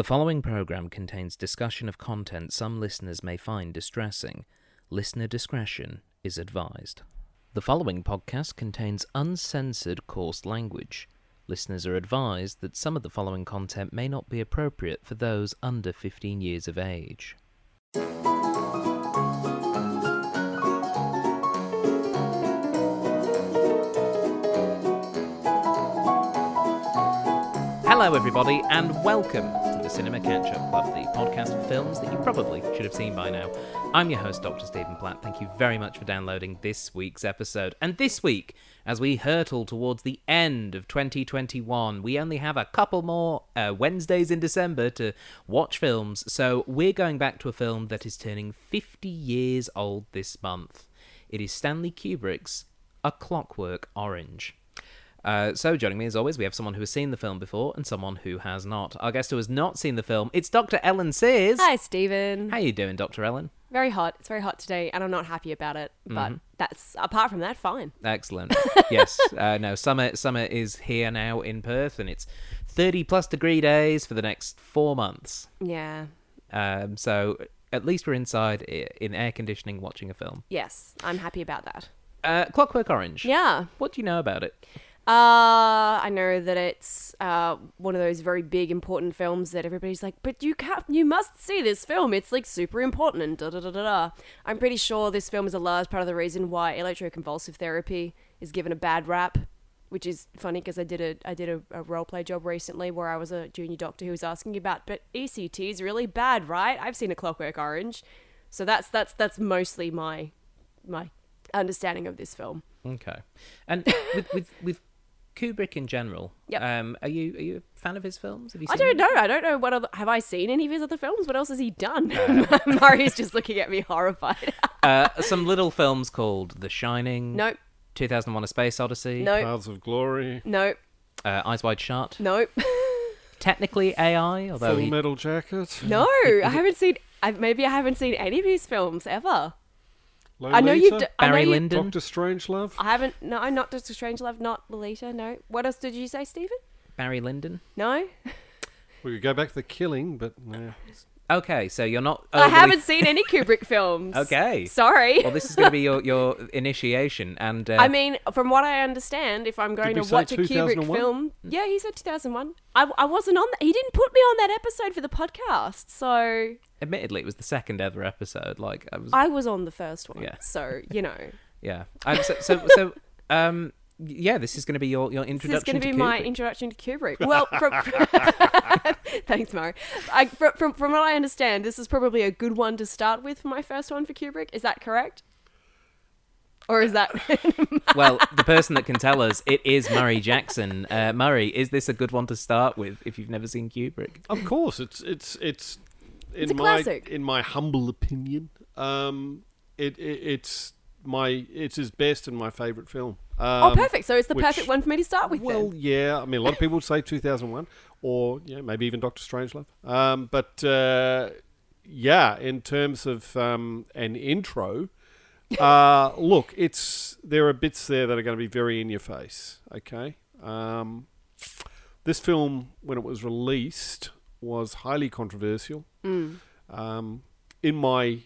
The following program contains discussion of content some listeners may find distressing. Listener discretion is advised. The following podcast contains uncensored coarse language. Listeners are advised that some of the following content may not be appropriate for those under 15 years of age. Hello, everybody, and welcome Cinema Catch Up Club, the podcast for films that you probably should have seen by now. I'm your host, Dr. Stephen Platt. Thank you very much for downloading this week's episode. And this week, as we hurtle towards the end of 2021, we only have a couple more uh, Wednesdays in December to watch films, so we're going back to a film that is turning 50 years old this month. It is Stanley Kubrick's A Clockwork Orange. Uh, so, joining me as always, we have someone who has seen the film before and someone who has not. Our guest who has not seen the film, it's Dr. Ellin Sears. Hi, Stephen. How are you doing, Dr. Ellin? Very hot. It's very hot today, and I'm not happy about it. But Mm-hmm. that's apart from that, fine. Excellent. yes. Uh, no, summer summer is here now in Perth, and it's 30 plus degree days for the next four months. Yeah. Um, so at least we're inside in air conditioning watching a film. Yes, I'm happy about that. Uh, Clockwork Orange. Yeah. What do you know about it? Uh, I know that it's uh one of those very big important films that everybody's like, but you can't, you must see this film. It's like super important and da da da da da. I'm pretty sure this film is a large part of the reason why electroconvulsive therapy is given a bad rap. Which is funny because I did a I did a, a role play job recently where I was a junior doctor who was asking about, but ECT is really bad, right? I've seen a Clockwork Orange, so that's that's that's mostly my my understanding of this film. Okay. And with, with, with Kubrick in general, Yep. um, are you are you a fan of his films? Have you I seen don't them? know. I don't know what other. Have I seen any of his other films? What else has he done? Murray's just looking at me horrified. Uh, some little films called The Shining, nope. 2001: A Space Odyssey, Nope. Paths of Glory, Nope. uh, Eyes Wide Shut. Nope. Technically AI, although Full he, Metal Jacket. No. I haven't seen. I, maybe I haven't seen any of his films ever. I know you've. Lolita, d- I know Barry you- Lyndon. Doctor Strangelove. I haven't. No, I'm not Doctor Strangelove. Not Lolita. No. What else did you say, Stephen? Barry Lyndon. No. We could go back to the killing, but no. Okay, so you're not. I haven't seen any Kubrick films. Okay. Sorry. Well, this is going to be your, your initiation, and uh, I mean, from what I understand, if I'm going to say watch a Kubrick film, yeah, he said 2001. I, I wasn't on that. He didn't put me on that episode for the podcast, so admittedly, it was the second ever episode. Like I was, I was on the first one. Yeah. So you know, yeah. Um, so, so, so, um, yeah, this is going to be your your introduction. this is going to be to my introduction to Kubrick. Well, from, thanks, Murray. I, from, from from what I understand, this is probably a good one to start with for my first one for Kubrick. Is that correct? Or is that well, the person that can tell us it is Murray Jackson. Uh, Murray, is this a good one to start with if you've never seen Kubrick? Of course, it's it's it's in It's a my classic. in my humble opinion, um, it, it it's my it's his best and my favorite film. oh Um, perfect? So it's the which- perfect one for me to start with. Well, then. yeah. I mean, a lot of people would say 2001, or yeah, maybe even Doctor Strangelove. Um, but uh, yeah, in terms of um, an intro, uh, look, it's there are bits there that are going to be very in your face. Okay, um, this film when it was released was highly controversial. Um, in my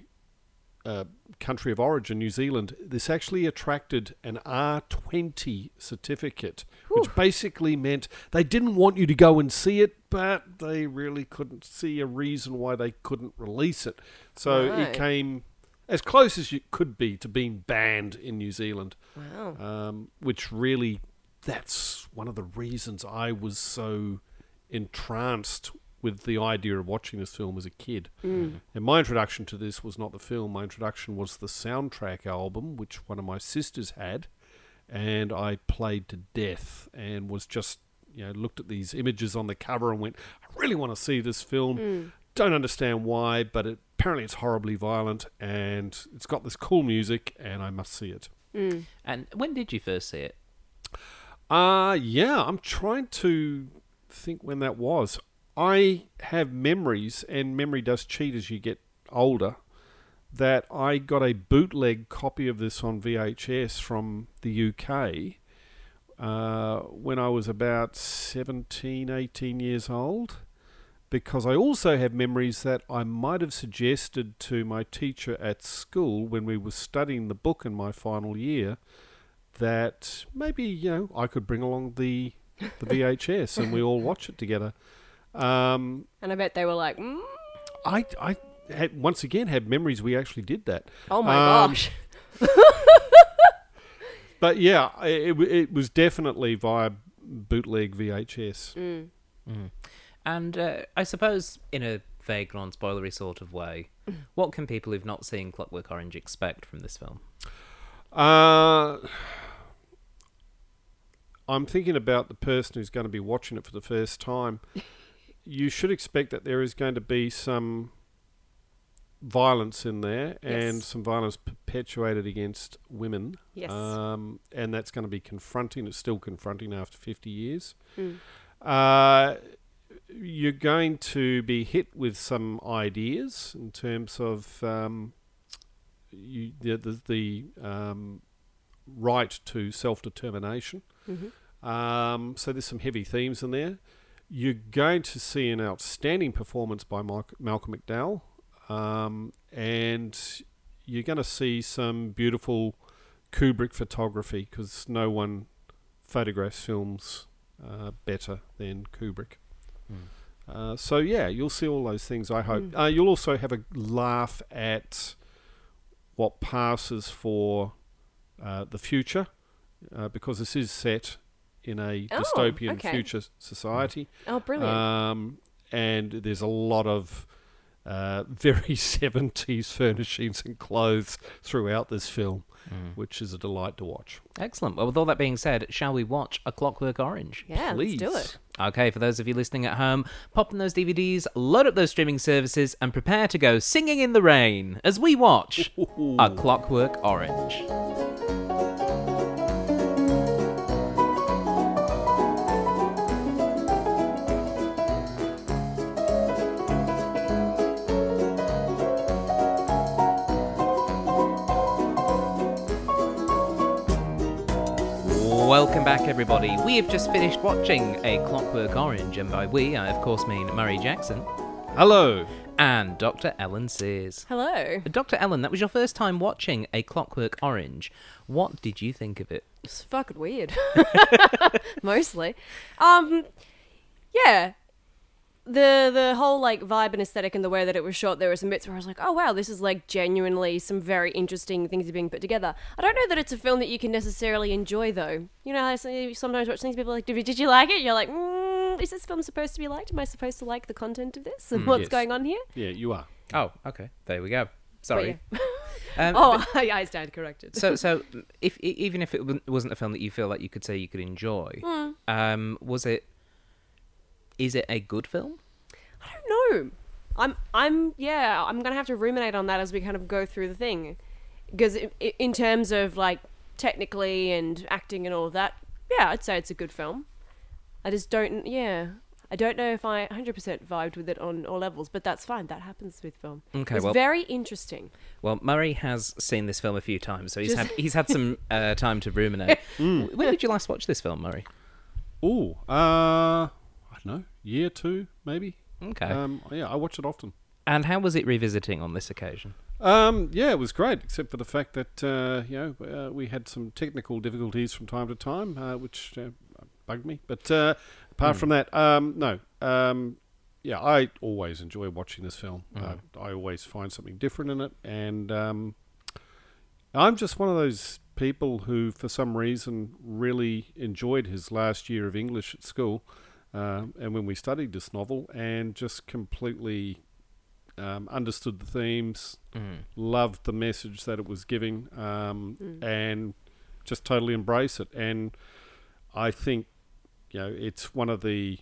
uh, country of origin, New Zealand, this actually attracted an R20 certificate, which basically meant they didn't want you to go and see it, but they really couldn't see a reason why they couldn't release it. So Right. it came as close as you could be to being banned in New Zealand, Wow. um, which really, that's one of the reasons I was so entranced with the idea of watching this film as a kid. Mm. And my introduction to this was not the film. My introduction was the soundtrack album, which one of my sisters had, and I played to death and was just, you know, looked at these images on the cover and went, I really want to see this film. Mm. Don't understand why, but it, apparently it's horribly violent and it's got this cool music, and I must see it. Mm. And when did you first see it? Uh yeah, I'm trying to think when that was. I have memories, and memory does cheat as you get older. That I got a bootleg copy of this on VHS from the UK uh, when I was about 17, 18 years old. because I also have memories that I might have suggested to my teacher at school when we were studying the book in my final year that maybe you know I could bring along the the VHS and we all watch it together. Um, And I bet they were like, mm, I I had once again had memories we actually did that. oh my Um, gosh. But yeah, it, it, it was definitely via bootleg VHS. Mm. Mm. And uh, I suppose, in a vague, non spoilery sort of way, what can people who've not seen Clockwork Orange expect from this film? Uh, I'm thinking about the person who's going to be watching it for the first time. you should expect that there is going to be some violence in there and Yes. some violence perpetuated against women. Yes. Um, and that's going to be confronting. It's still confronting after 50 years. Mm. Uh, you're going to be hit with some ideas in terms of um, you, the, the, the um, right to self determination. Mhm. Um, so there's some heavy themes in there. You're going to see an outstanding performance by Mike, Malcolm McDowell, um, and you're going to see some beautiful Kubrick photography because no one photographs films uh, better than Kubrick. Uh, so yeah, you'll see all those things. I hope Mm. uh, you'll also have a laugh at what passes for uh, the future, uh, because this is set in a Oh, dystopian okay. future society, Oh, brilliant. um, and there's a lot of uh, very 70s furnishings and clothes throughout this film, Mm. which is a delight to watch. Excellent. Well, with all that being said, shall we watch A Clockwork Orange? yeah, let's do it. Okay, for those of you listening at home, pop in those DVDs, load up those streaming services, and prepare to go singing in the rain as we watch A Clockwork Orange. Welcome back, everybody. We have just finished watching A Clockwork Orange, and by we, I of course mean Murray Jackson Hello. and Dr. Ellin Sears. Hello. Dr. Ellin, that was your first time watching A Clockwork Orange. What did you think of it? It's fucking weird. Mostly. Um yeah. The the whole like vibe and aesthetic and the way that it was shot, there were some bits where I was like, oh wow, this is like genuinely some very interesting things are being put together. I don't know that it's a film that you can necessarily enjoy though. You know, I sometimes watch things, people are like, did, did you like it? You're like, mm, is this film supposed to be liked? Am I supposed to like the content of this and Mm, what's yes. going on here? Yeah, you are. Oh, okay. There we go. Sorry. But Um, Oh, I, I stand corrected. so, so if e- even if it wasn't a film that you feel like you could say you could enjoy, Hmm. um, was it? Is it a good film? I don't know. I'm I'm yeah. I'm gonna have to ruminate on that as we kind of go through the thing, because in terms of like technically and acting and all of that, yeah, I'd say it's a good film. I just don't. Yeah, I don't know if I 100% vibed with it on all levels, but that's fine. That happens with film. Okay, it's well- very interesting. Well, Murray has seen this film a few times, so he's Just- had he's had some uh, time to ruminate. Mm. When did you last watch this film, Murray? Oh, uh, I don't know, year two maybe. Okay. Um, yeah, I watch it often. and how was it revisiting on this occasion? Um, yeah, it was great, except for the fact that uh, you know uh, we had some technical difficulties from time to time, uh, which uh, bugged me. But uh, apart Mm. from that, um, no. Um, yeah, I always enjoy watching this film. Mm. Uh, I always find something different in it, and um, I'm just one of those people who, for some reason, really enjoyed his last year of English at school, uh, and when we studied this novel, and just completely um, understood the themes, Mm. loved the message that it was giving, um, Mm. and just totally embrace it. And I think, you know, it's one of the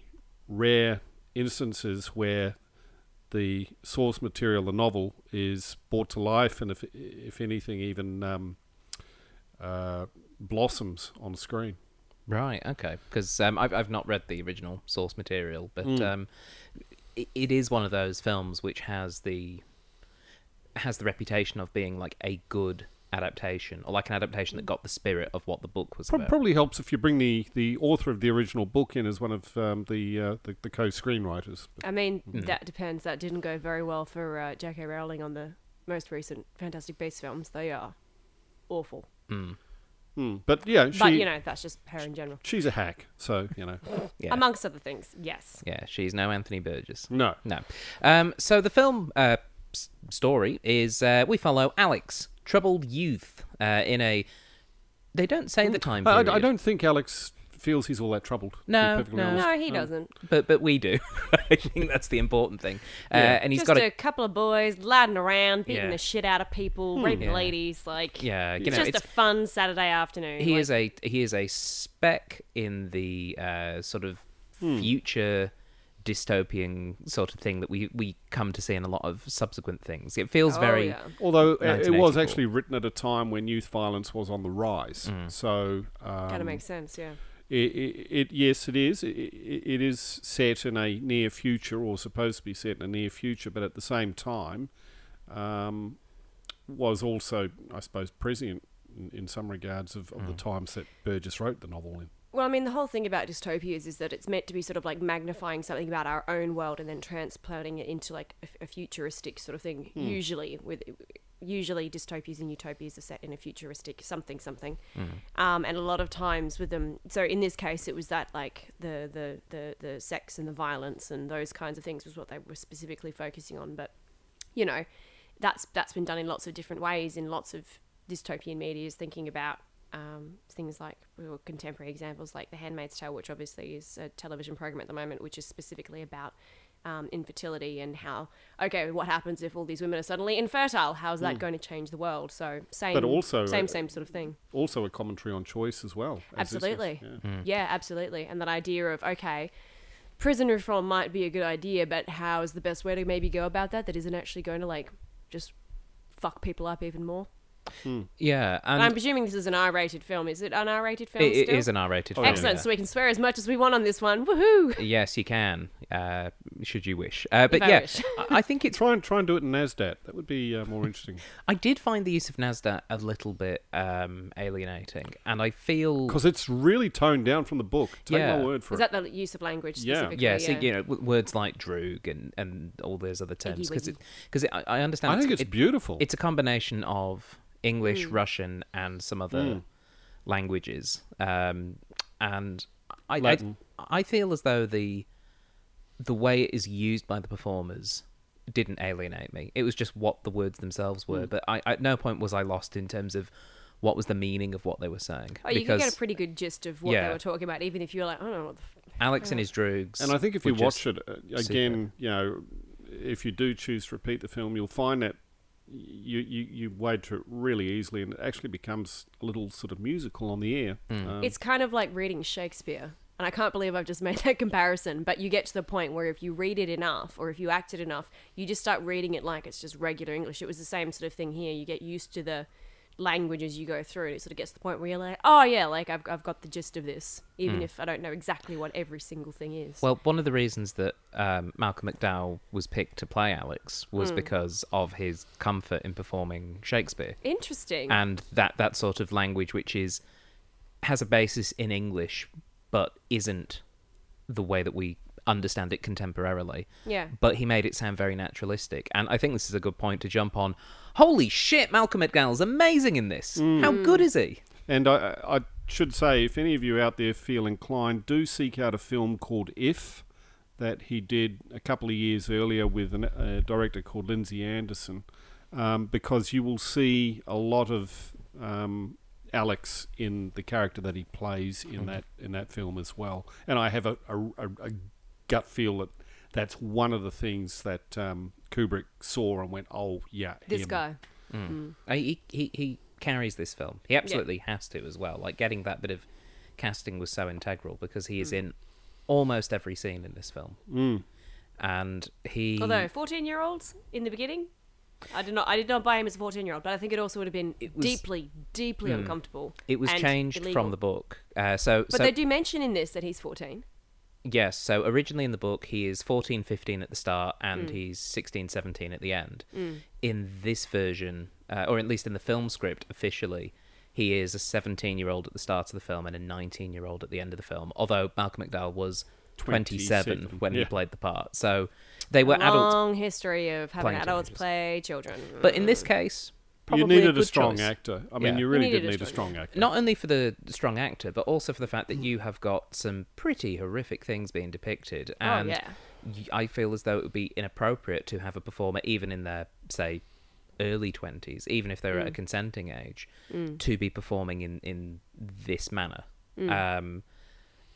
rare instances where the source material, the novel, is brought to life, and if if anything, even um, uh, blossoms on screen. Right. Okay. Because um, I've I've not read the original source material, but Mm. um, it, it is one of those films which has the has the reputation of being like a good adaptation, or like an adaptation that got the spirit of what the book was Pro- about. probably helps if you bring the, the author of the original book in as one of um, the, uh, the the co-screenwriters. I mean, Hmm. that depends. That didn't go very well for uh, J.K. Rowling on the most recent Fantastic Beasts films. They are awful. Hmm. But yeah, she, but you know, that's just her in general. she's a hack, so you know. Yeah. Amongst other things, yes. yeah, she's no Anthony Burgess. No. No. Um, so the film uh, s- story is uh, we follow Alex, troubled youth, uh, in a. They don't say the time I, period. I don't think Alex feels he's all that troubled. No, no. honest. No, he doesn't. but but we do. I think that's the important thing. Uh, Yeah. and he's just got a a couple of boys ladding around, beating Yeah. the shit out of people, raping Yeah. ladies. Like, yeah. You it's know, just it's, a fun Saturday afternoon. he like, is a he is a spec in the uh, sort of Hmm. future dystopian sort of thing that we we come to see in a lot of subsequent things. It feels Oh, very yeah. Although uh, it was actually written at a time when youth violence was on the rise, so um, kind of makes sense. Yeah. It, it, yes, it is. It, it, is set in a near future, or supposed to be set in a near future, but at the same time, um, was also, I suppose, prescient in, in some regards of, of the times that Burgess wrote the novel in. Well, I mean, the whole thing about dystopias is that it's meant to be sort of like magnifying something about our own world and then transplanting it into like a, a futuristic sort of thing. Usually, with usually dystopias and utopias are set in a futuristic something something, um, and a lot of times with them. So in this case, it was that like the the the the sex and the violence and those kinds of things was what they were specifically focusing on. But you know, that's that's been done in lots of different ways in lots of dystopian media is thinking about um, things like well, contemporary examples like The Handmaid's Tale, which obviously is a television program at the moment, which is specifically about um, infertility and how okay, what happens if all these women are suddenly infertile? How is that going to change the world? So same, But also, same uh, same sort of thing. Also, a commentary on choice as well. as this is, Absolutely. yeah. Yeah, absolutely. And that idea of okay, prison reform might be a good idea, but how is the best way to maybe go about that that isn't actually going to like just fuck people up even more? Yeah. And And I'm presuming this is an R-rated film. Is it an R-rated film? it, it still? is an R-rated Oh, film. Excellent. yeah. So we can swear as much as we want on this one. Woohoo! Yes, you can, uh, should you wish. Uh, but If I yeah, wish. I- I think it's. Try and try and do it in Nadsat. That would be uh, more interesting. I did find the use of Nadsat a little bit um, alienating, and I feel Because it's really toned down from the book. Take Yeah. my word for Is it. that the use of language Yeah. specifically? yeah, so, you know, w- words like droog and, and all those other terms because it, because I, I understand. I think it's it- beautiful. It's a combination of English, Mm. Russian, and some other Mm. languages. Um, and I, I I feel as though the the way it is used by the performers didn't alienate me. It was just what the words themselves Mm. were. But I, at no point was I lost in terms of what was the meaning of what they were saying. Oh, you because can get a pretty good gist of what Yeah. they were talking about, even if you're like, I don't know what the f- Alex and his droogs. And I think if you watch it uh, again, you know, if you do choose to repeat the film, you'll find that you you, you wade through it really easily, and it actually becomes a little sort of musical on the air. Hmm. Um, It's kind of like reading Shakespeare. And I can't believe I've just made that comparison, but you get to the point where if you read it enough or if you act it enough, you just start reading it like it's just regular English. It was the same sort of thing here. You get used to the language as you go through, and it sort of gets to the point where you're like, oh, yeah, like I've, I've got the gist of this, even if I don't know exactly what every single thing is. Well, one of the reasons that um, Malcolm McDowell was picked to play Alex was Hmm. because of his comfort in performing Shakespeare Interesting. and that that sort of language, which is has a basis in English, but isn't the way that we understand it contemporarily. yeah. But he made it sound very naturalistic, and I think this is a good point to jump on. Holy shit, Malcolm McDowell's amazing in this. How good is he? And I, I should say, if any of you out there feel inclined, do seek out a film called If that he did a couple of years earlier with an- a director called Lindsay Anderson, um, because you will see a lot of um, Alex in the character that he plays in that in that film as well. And I have a, a, a, a gut feel that that's one of the things that um, Kubrick saw and went, "Oh yeah, This him." guy. Uh, He, he he carries this film. He absolutely has to as well. Like getting that bit of casting was so integral because he is in almost every scene in this film, Mm. and he. Although 14 year olds in the beginning, I did not I did not buy him as a 14 year old, but I think it also would have been was- deeply, deeply uncomfortable. it was changed illegal. from the book. Uh, so But so they do mention in this that he's 14. Yes, so originally in the book he is 14, 15 at the start and Hmm. he's 16, 17 at the end. In this version, uh, or at least in the film script officially, he is a 17 year old at the start of the film and a 19 year old at the end of the film. Although Malcolm McDowell was 27 27, when he played the part. So they were adults. Long history of having adults teenagers. play children. But in this case, You needed a, good strong choice. actor. I mean, Yeah. you You really needed did a need a strong strong actor. Not only for the strong actor, but also for the fact that you have got some pretty horrific things being depicted. oh And yeah, y- I feel as though it would be inappropriate to have a performer, even in their, say, early 20s, even if they're at a Mm. consenting age, to be performing in, in this manner. Mm. Um,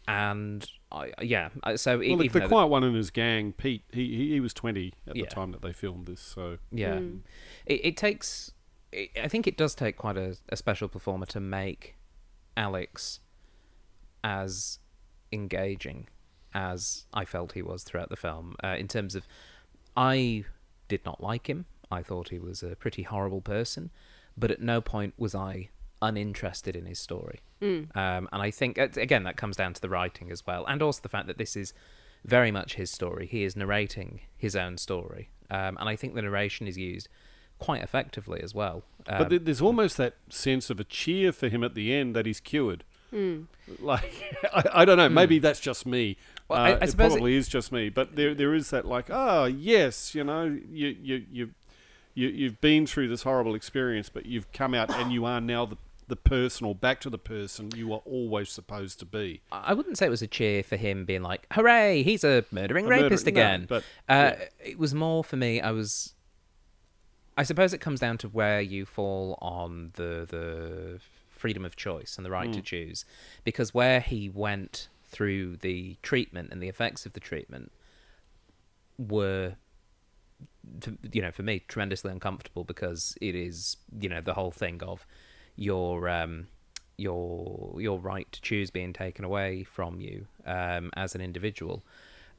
and, I, yeah, so well, the, even the though quiet one in his gang, Pete, he he, he was twenty at Yeah. the time that they filmed this. So Yeah, Mm. it, it takes. It, I think it does take quite a, a special performer to make Alex as engaging as I felt he was throughout the film. Uh, in terms of, I did not like him. I thought he was a pretty horrible person, but at no point was I uninterested in his story. Um, and I think uh, again that comes down to the writing as well, and also the fact that this is very much his story. He is narrating his own story, um, and I think the narration is used quite effectively as well. Um, But there's almost that sense of a cheer for him at the end that he's cured. Like I, I don't know. Maybe that's just me. Well, Uh, I it suppose probably is just me. But there there is that like, oh yes, you know, you you you you you've been through this horrible experience, but you've come out and you are now the the person or back to the person you were always supposed to be. I wouldn't say it was a cheer for him being like, "Hooray, he's a murdering A murder- rapist no, again." but, uh, yeah. it was more for me. I was, I suppose, it comes down to where you fall on the the freedom of choice and the right Mm. to choose, because where he went through the treatment and the effects of the treatment were you know, for me, tremendously uncomfortable because it is, you know, the whole thing of your um, your your right to choose being taken away from you um, as an individual.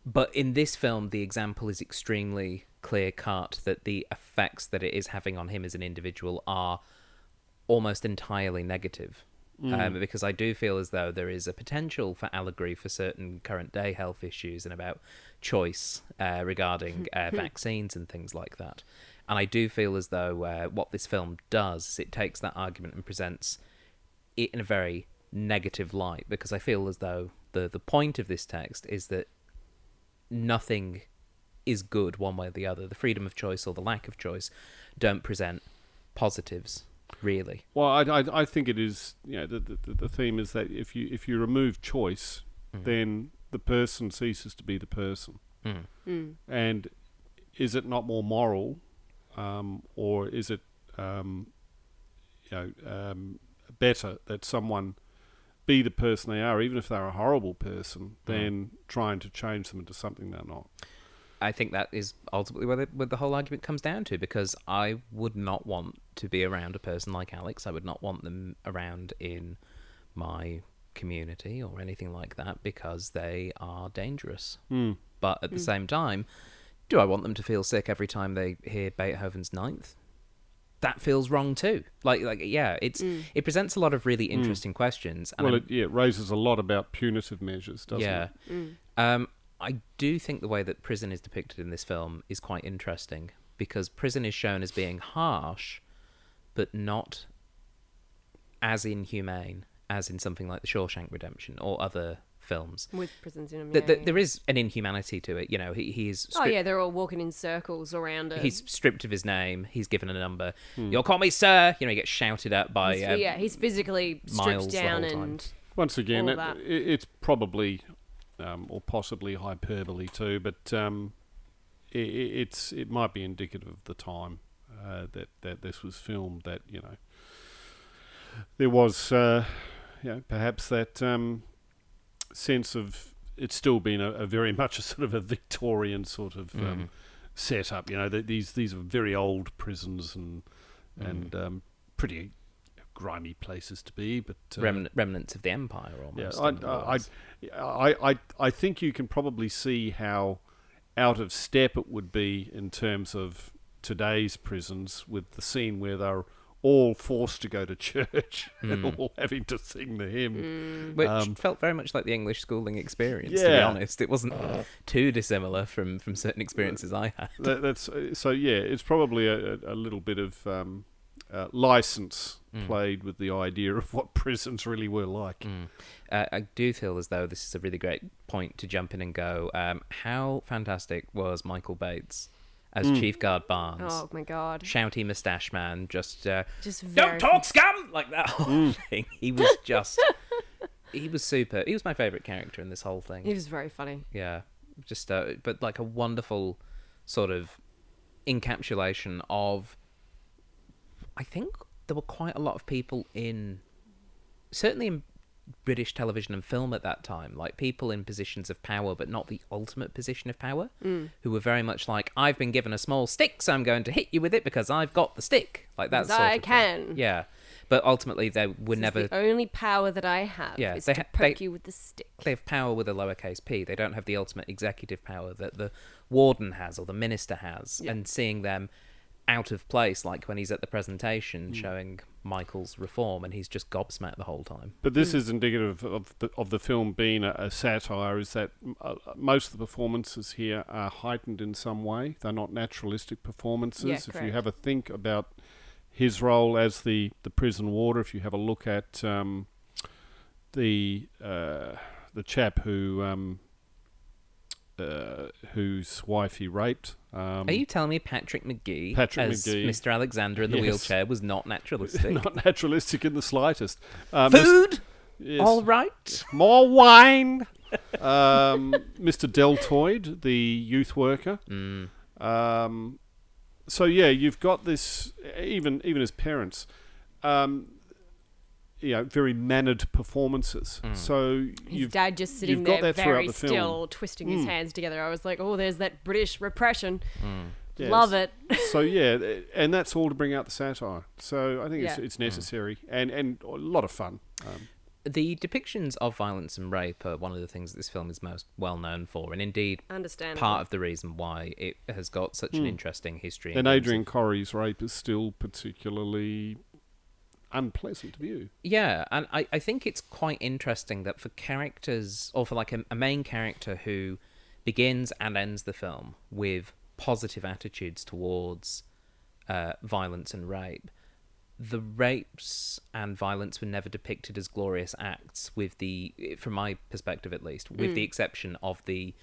But in this film, the example is extremely clear cut that the effects that it is having on him as an individual are almost entirely negative. Um, because I do feel as though there is a potential for allegory for certain current day health issues and about choice uh, regarding uh, vaccines and things like that. And I do feel as though uh, what this film does is it takes that argument and presents it in a very negative light because I feel as though the the point of this text is that nothing is good one way or the other. The freedom of choice or the lack of choice don't present positives really. Well, I, I, I think it is. You know, the, the the theme is that if you if you remove choice, Mm. then the person ceases to be the person. Mm. Mm. And is it not more moral, um, or is it, um, you know, um, better that someone be the person they are, even if they're a horrible person, than trying to change them into something they're not? I think that is ultimately where the, where the whole argument comes down to because I would not want to be around a person like Alex. I would not want them around in my community or anything like that because they are dangerous. Hmm. But at the same time, do I want them to feel sick every time they hear Beethoven's Ninth? That feels wrong too. Like, like, yeah, it's mm. it presents a lot of really mm. interesting questions. And Well, it, yeah, it raises a lot about punitive measures, doesn't yeah. it? Mm. Um, I do think the way that prison is depicted in this film is quite interesting because prison is shown as being harsh, but not as inhumane as in something like The Shawshank Redemption or other films. with prisons in them. Th- yeah, th- yeah. there is an inhumanity to it. You know, he he's Oh yeah, they're all walking in circles around it. he's stripped of his name. He's given a number. Hmm. You'll call me sir. You know, he gets shouted at by He's- uh, yeah, he's physically Miles stripped the down whole time. and Once again, it, it, it's probably um, or possibly hyperbole too, but um, i i it's it might be indicative of the time uh, that that this was filmed. That you know there was, uh, you know, perhaps that um, sense of it's still been a, a very much a sort of a Victorian sort of Mm. um, setup. You know, that these these are very old prisons and Mm. and um, pretty grimy places to be, but uh, remn- remnants of the empire yeah, almost. I, I. I, I, I think you can probably see how out of step it would be in terms of today's prisons with the scene where they're all forced to go to church Hmm. and all having to sing the hymn. Which Um, felt very much like the English schooling experience, to be honest. It wasn't too dissimilar from, from certain experiences I had. That, that's uh, so. Yeah, it's probably a, a, a little bit of um, uh, license Mm. played with the idea of what prisons really were like. Uh, I do feel as though this is a really great point to jump in and go. Um, how fantastic was Michael Bates as Chief Guard Barnes? Oh my god. Shouty moustache man, just uh, Just very don't talk scum like that whole thing. He was just, he was super. He was my favorite character in this whole thing. He was very funny. Yeah, just uh, but like a wonderful sort of encapsulation of. I think there were quite a lot of people in, certainly in British television and film at that time, like people in positions of power, but not the ultimate position of power, mm. who were very much like, "I've been given a small stick, so I'm going to hit you with it because I've got the stick," like that. Because sort I of thing. can. Yeah, but ultimately they were This is never. the only power that I have Yeah, is they to poke they- you with the stick. they have power with a lowercase p. They don't have the ultimate executive power that the warden has or the minister has. Yeah. And seeing them out of place, like when he's at the presentation showing Michael's reform, and he's just gobsmacked the whole time. But this is indicative of the, of the film being a, a satire. Is that uh, most of the performances here are heightened in some way? They're not naturalistic performances. Yeah, if you have a think about his role as the, the prison warder, if you have a look at um, the uh, the chap who um, uh, whose wife he raped. Um, Are you telling me Patrick Magee, Patrick as Magee. Mr. Alexander in the Yes. wheelchair, was not naturalistic? not naturalistic in the slightest. Um, Food, yes. all right. More wine. um, Mr. Deltoid, the youth worker. Mm. Um, so yeah, you've got this. Even even as parents, um, you know, very mannered performances. Mm. So His you've dad just sitting there very the still, twisting his Mm. hands together. I was like, oh, there's that British repression. yes. Love it. so yeah, and that's all to bring out the satire. So I think it's Yeah. it's necessary and and a lot of fun. Um, The depictions of violence and rape are one of the things that this film is most well known for, and indeed part of the reason why it has got such an interesting history. and terms Adrienne of- Corri's rape is still particularly unpleasant to view. Yeah, and I, I think it's quite interesting that for characters, or for like a, a main character who begins and ends the film with positive attitudes towards uh, violence and rape, the rapes and violence were never depicted as glorious acts, with the, from my perspective at least, with the exception of the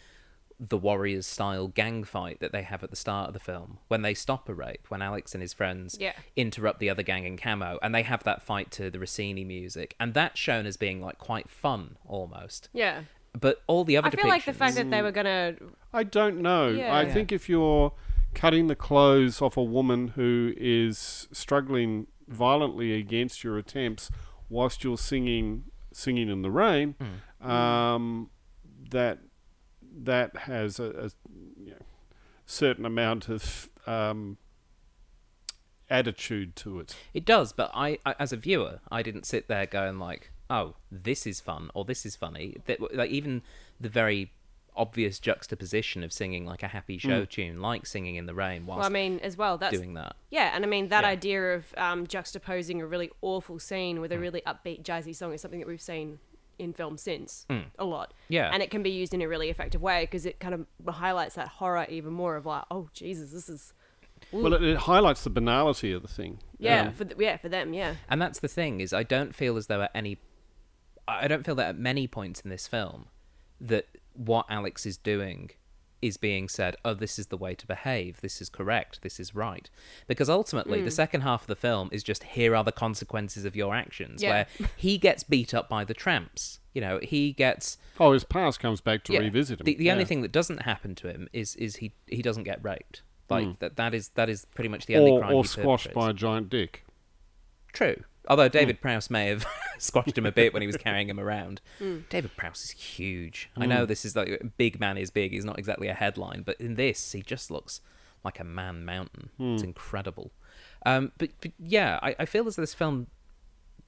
the warriors style gang fight that they have at the start of the film when they stop a rape when alex and his friends Yeah. interrupt the other gang in camo and they have that fight to the rossini music and that's shown as being like quite fun almost Yeah. but all the other I feel like the fact that they were gonna. I don't know. Yeah. I Yeah. think if you're cutting the clothes off a woman who is struggling violently against your attempts whilst you're singing singing in the rain, Hmm. um, that that has a, a you know, certain amount of um, attitude to it. It does, but I, I, as a viewer, I didn't sit there going like, "Oh, this is fun" or "This is funny." That like even the very obvious juxtaposition of singing like a happy show tune, like singing in the rain, whilst Well, I mean, as well, that's doing that. Yeah, and I mean that Yeah. idea of um, juxtaposing a really awful scene with a really upbeat jazzy song is something that we've seen in film since a lot. Yeah. and it can be used in a really effective way because it kind of highlights that horror even more of like, oh Jesus, this is Well, it, it highlights the banality of the thing. yeah Um, for th- yeah for them yeah And that's the thing is, I don't feel as though at any, I don't feel that at many points in this film, that what Alex is doing is being said, oh, this is the way to behave, this is correct, this is right. Because ultimately, Hmm. the second half of the film is just here are the consequences of your actions, Yeah. where he gets beat up by the tramps. You know, he gets Oh, his past comes back to yeah, revisit him. The, the only thing that doesn't happen to him is is he he doesn't get raped. Like that that is that is pretty much the only Hmm. or, crime or he squashed by a giant dick. True. Although David Prowse may have squashed him a bit when he was carrying him around. Hmm. David Prowse is huge. I know this is like big man is big. He's not exactly a headline, but in this he just looks like a man mountain. It's incredible. Um, but, but yeah, I, I feel as though this film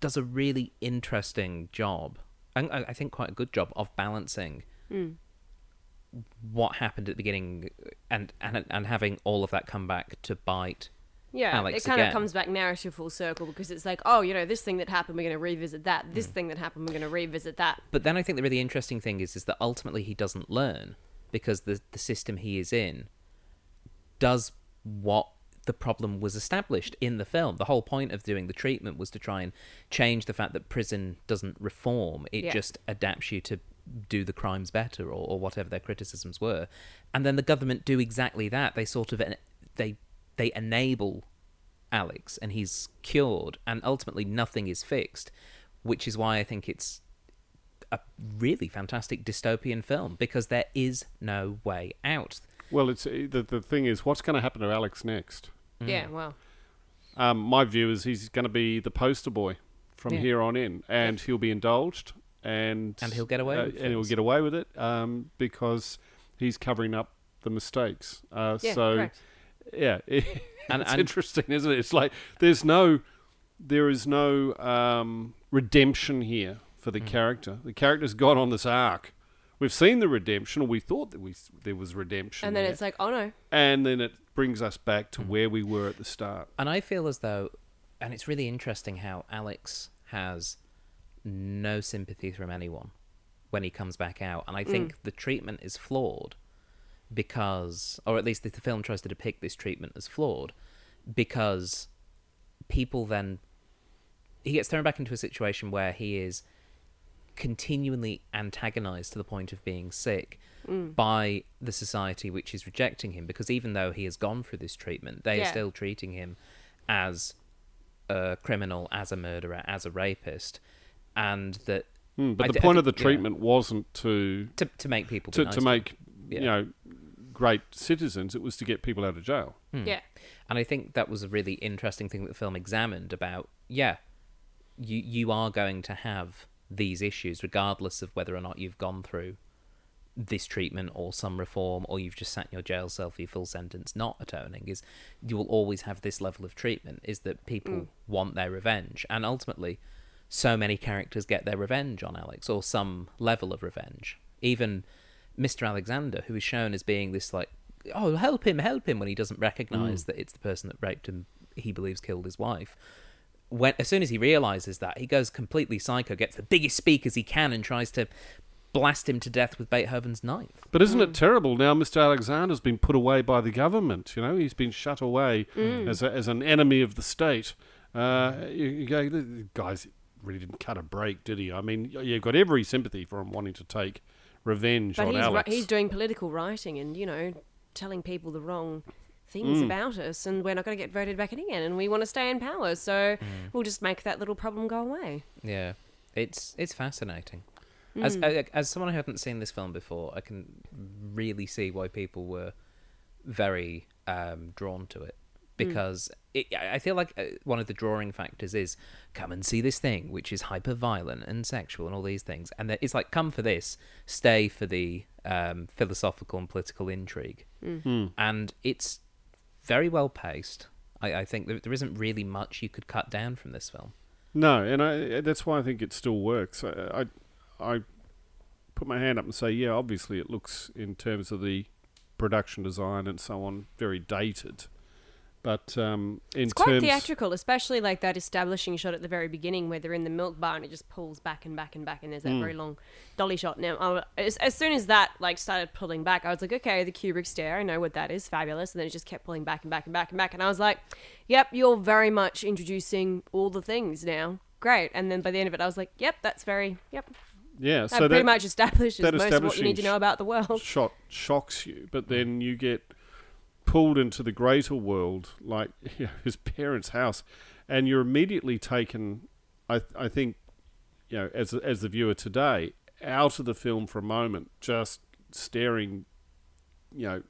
does a really interesting job, and I, I think quite a good job of balancing what happened at the beginning and and and having all of that come back to bite Yeah, Alex it kind again. of comes back narrative full circle because it's like, oh, you know, this thing that happened, we're going to revisit that. Mm. This thing that happened, we're going to revisit that. But then I think the really interesting thing is is that ultimately he doesn't learn because the the system he is in does what the problem was established in the film. The whole point of doing the treatment was to try and change the fact that prison doesn't reform. It Yeah. just adapts you to do the crimes better or, or whatever their criticisms were. And then the government do exactly that. They sort of they they enable Alex and he's cured and ultimately nothing is fixed, which is why I think it's a really fantastic dystopian film because there is no way out. Well, it's the the thing is, what's going to happen to Alex next? Mm. Yeah, well, Um, my view is he's going to be the poster boy from Yeah. here on in, and he'll be indulged, and And he'll get away uh, with and he'll get away with it um, because he's covering up the mistakes. Uh, yeah, so correct. Yeah, it's And- and- interesting, isn't it? It's like there's no, there is no um, redemption here for Mm. the character. The character's gone on this arc. We've seen the redemption, or we thought that we there was redemption, And then there. it's like, oh no, and then it brings us back Mm. to where we were at the start. And I feel as though, and it's really interesting how Alex has no sympathy from anyone when he comes back out. And I think the treatment is flawed because, or at least the film tries to depict this treatment as flawed because people then. He gets thrown back into a situation where he is continually antagonized to the point of being sick by the society which is rejecting him because even though he has gone through this treatment they are still treating him as a criminal as a murderer as a rapist and that Hmm, but I the thi- I point of the think- yeah. treatment wasn't to to, to make people be to, nice to make Yeah. you know great citizens. It was to get people out of jail. Hmm. yeah, And I think that was a really interesting thing that the film examined about, yeah, you you are going to have these issues regardless of whether or not you've gone through this treatment or some reform or you've just sat in your jail cell for your full sentence not atoning is you will always have this level of treatment is that people want their revenge and ultimately so many characters get their revenge on Alex or some level of revenge even Mr. Alexander who is shown as being this like oh help him help him when he doesn't recognize mm. that it's the person that raped him he believes killed his wife when as soon as he realizes that he goes completely psycho gets the biggest speakers he can and tries to blast him to death with Beethoven's Ninth But isn't it mm. terrible now? Mr. Alexander's been put away by the government. You know, he's been shut away mm. as a, as an enemy of the state. Uh, you, you go, the the guys really didn't cut a break, did he? I mean, you've got every sympathy for him wanting to take revenge but on he's Alex. he's doing political writing and you know telling people the wrong things Mm. about us, and we're not going to get voted back in again, and we want to stay in power, so Mm. we'll just make that little problem go away. Yeah, it's it's fascinating. As Mm. as as someone who hadn't seen this film before, I can really see why people were very um, drawn to it because it, I I feel like uh, one of the drawing factors is come and see this thing, which is hyper violent and sexual and all these things, and it's like come for this, stay for the um, philosophical and political intrigue, Hmm. and it's very well paced. I, I think there, there isn't really much you could cut down from this film. No, and I, that's why I think it still works. I, I, I put my hand up and say, yeah, obviously it looks in terms of the production design and so on very dated, but um, in It's quite terms, theatrical, especially like that establishing shot at the very beginning where they're in the milk bar and it just pulls back and back and back, and there's that Mm. very long dolly shot. Now, I, as, as soon as that like started pulling back, I was like, okay, the Kubrick stare, I know what that is, fabulous. And then it just kept pulling back and back and back and back, and I was like, yep, you're very much introducing all the things now. Great. And then by the end of it, I was like, yep, that's very, yep. yeah, That so pretty that much establishes most of what you need to know about the world. shot shocks you, but then you get pulled into the greater world, like you know, his parents' house, and you're immediately taken. I I think, you know, as as the viewer today, out of the film for a moment, just staring, you know,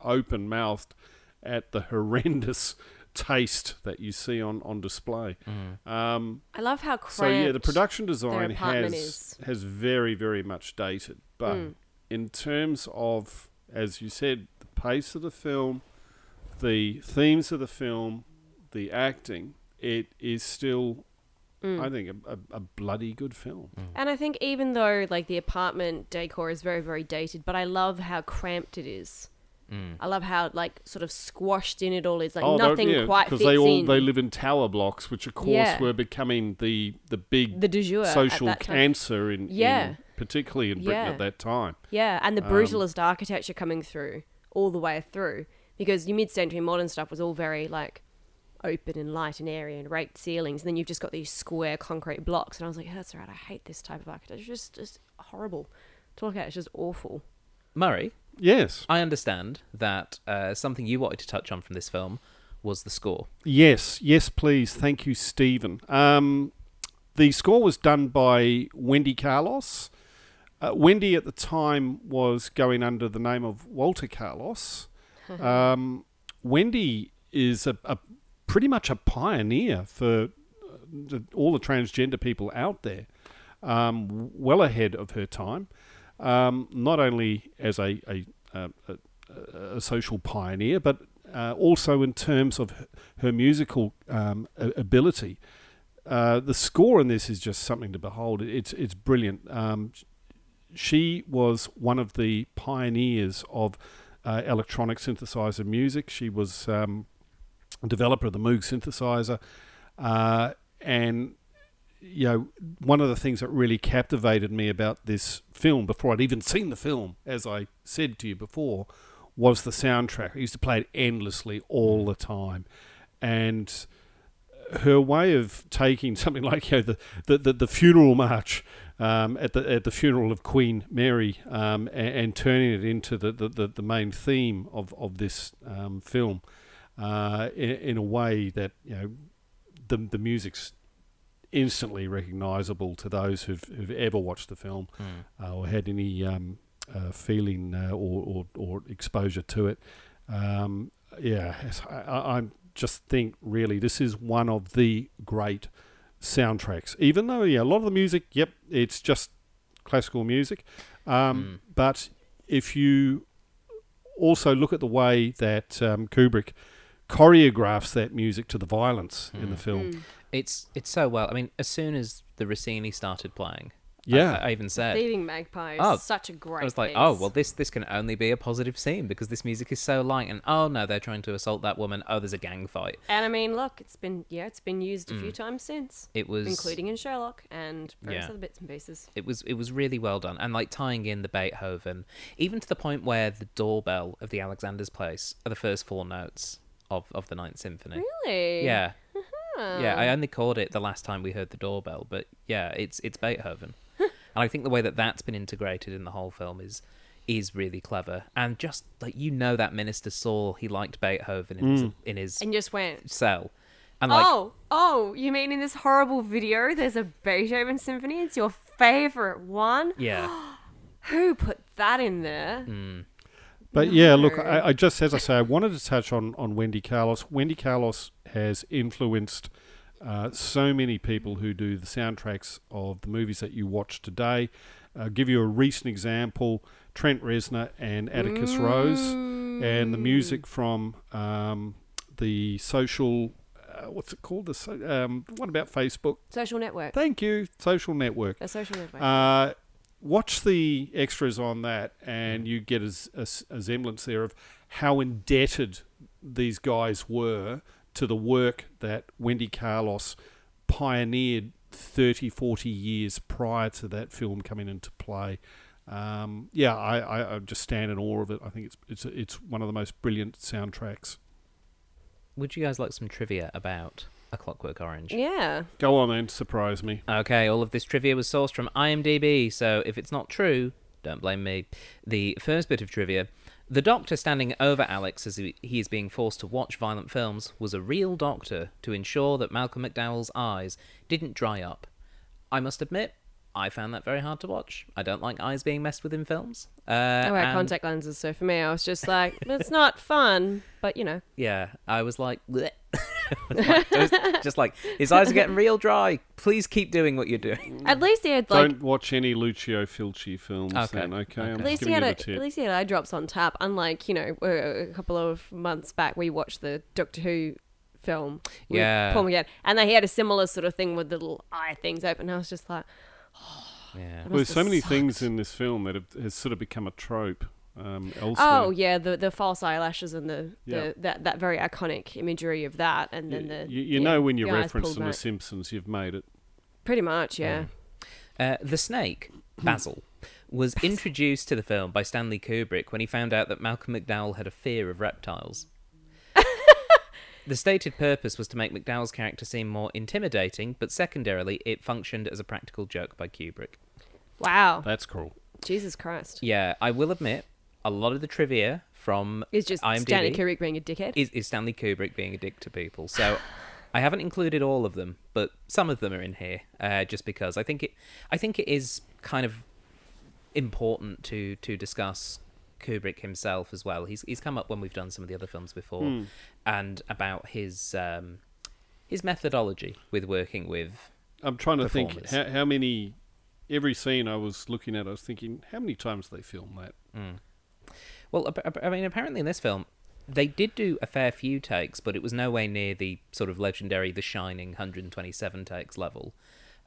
open mouthed at the horrendous taste that you see on on display. Um, I love how so yeah, the production design has is. has very very much dated, but Mm. in terms of as you said, the pace of the film, the themes of the film, the acting, it is still, Mm. I think, a, a, a bloody good film. And I think even though like the apartment decor is very very dated, but I love how cramped it is. I love how like sort of squashed in it all is. Like Oh, nothing yeah, quite because fits they all in. they live in tower blocks, which of course Yeah. were becoming the the big the du jour at social that cancer in, in- Yeah. particularly in Britain Yeah. at that time. Yeah, and Um, the brutalist architecture coming through all the way through because your mid-century modern stuff was all very like open and light and airy and raked ceilings, and then you've just got these square concrete blocks, and I was like, that's right, I hate this type of architecture. It's just just horrible to look at. It's just awful. Murray, Yes, I understand that uh, something you wanted to touch on from this film was the score. yes, yes, please. Thank you, Stephen. Um, the score was done by Wendy Carlos. Uh, Wendy at the time was going under the name of Walter Carlos. Um, Wendy is a, a pretty much a pioneer for uh, the, all the transgender people out there, um, well ahead of her time. Um, not only as a, a, a, a, a social pioneer, but uh, also in terms of her, her musical um, ability. Uh, the score in this is just something to behold. It's it's brilliant. Um, she was one of the pioneers of uh, electronic synthesizer music. She was um, a developer of the Moog synthesizer, uh, and you know one of the things that really captivated me about this film before I'd even seen the film, as I said to you before, was the soundtrack. I used to play it endlessly all the time, and her way of taking something like you know, the, the, the, the funeral march um, at the at the funeral of Queen Mary um, and, and turning it into the, the, the, main theme of of this um, film uh, in, in a way that you know the the music's instantly recognisable to those who've who've ever watched the film uh, or had any um, uh, feeling uh, or, or or exposure to it. Um, yeah, I I just think really this is one of the great soundtracks. Even though yeah, a lot of the music, yep, it's just classical music, um, but if you also look at the way that um, Kubrick choreographs that music to the violence in the film. It's it's so well. I mean, as soon as the Rossini started playing, Yeah. I, I even said, Thieving Magpie is Oh, such a great. I was like, piece. oh well, this this can only be a positive scene because this music is so light. And oh no, they're trying to assault that woman. Oh, there's a gang fight. And I mean, look, it's been yeah, it's been used a few mm. times since, It was including in Sherlock and various Yeah. other bits and pieces. it was it was really well done and like tying in the Beethoven, even to the point where the doorbell of the Alexander's place are the first four notes of of the Ninth Symphony. Really? Yeah. Uh-huh. Yeah, I only called it the last time we heard the doorbell, but yeah, it's it's Beethoven. And I think the way that that's been integrated in the whole film is is really clever. And just like you know that minister saw he liked Beethoven in his mm. in his And just went. cell. And like oh, oh, you mean in this horrible video there's a Beethoven symphony? It's your favorite one? yeah. Who put that in there? Mm. But yeah, look, I, I just as I say, I wanted to touch on on Wendy Carlos. Wendy Carlos has influenced uh, so many people who do the soundtracks of the movies that you watch today. I'll give you a recent example: Trent Reznor and Atticus Ross, and the music from um, the social. Uh, what's it called? The so- um, what about Facebook? Social network. Thank you, social network. A social network. Uh, watch the extras on that, and you get a semblance there of how indebted these guys were to the work that Wendy Carlos pioneered 30, 40 years prior to that film coming into play. Um, yeah, I, I, I just stand in awe of it. I think it's it's it's one of the most brilliant soundtracks. Would you guys like some trivia about A Clockwork Orange? yeah. Go on then, surprise me. Okay, all of this trivia was sourced from IMDb, so if it's not true, don't blame me. The first bit of trivia the doctor standing over Alex as he is being forced to watch violent films was a real doctor to ensure that Malcolm McDowell's eyes didn't dry up. I must admit, I found that very hard to watch. I don't like eyes being messed with in films. Uh, I wear and- contact lenses, so for me, I was just like, it's not fun, but you know. Yeah, I was like, bleh. Like, it was just like his eyes are getting real dry. Please keep doing what you're doing. At least he had like. Don't watch any Lucio Fulci films Okay. then, okay? I'm Okay. At just least he had you a, at least he had eye drops on tap. Unlike you know a, a couple of months back, we watched the Doctor Who film. with Yeah. Paul McGann, and they had a similar sort of thing with the little eye things open. I was just like, Yeah. Well, there's so many sucked. things in this film that have, has sort of become a trope. um, elsewhere. Oh yeah, the the false eyelashes and the, Yeah. the that that very iconic imagery of that, and You, then the you, you yeah, know when you the eyes reference pulled The. Simpsons, you've made it. Pretty much, yeah. Uh, the snake, Basil, was introduced to the film by Stanley Kubrick when he found out that Malcolm McDowell had a fear of reptiles. The stated purpose was to make McDowell's character seem more intimidating, but secondarily, it functioned as a practical joke by Kubrick. Wow, That's cool. Jesus Christ! Yeah, I will admit, a lot of the trivia from It's just IMDb Stanley Kubrick being a dickhead. is, is Stanley Kubrick being a dick to people. So I haven't included all of them, but some of them are in here, uh, just because I think it. I think it is kind of important to to discuss Kubrick himself as well. He's he's come up when we've done some of the other films before, Hmm. And about his um, his methodology with working with. I'm trying to think how, how many. Every scene I was looking at, I was thinking, how many times they film that? Well, ap- ap- I mean, apparently in this film. They did do a fair few takes, but it was no way near the sort of legendary The Shining 127 takes level.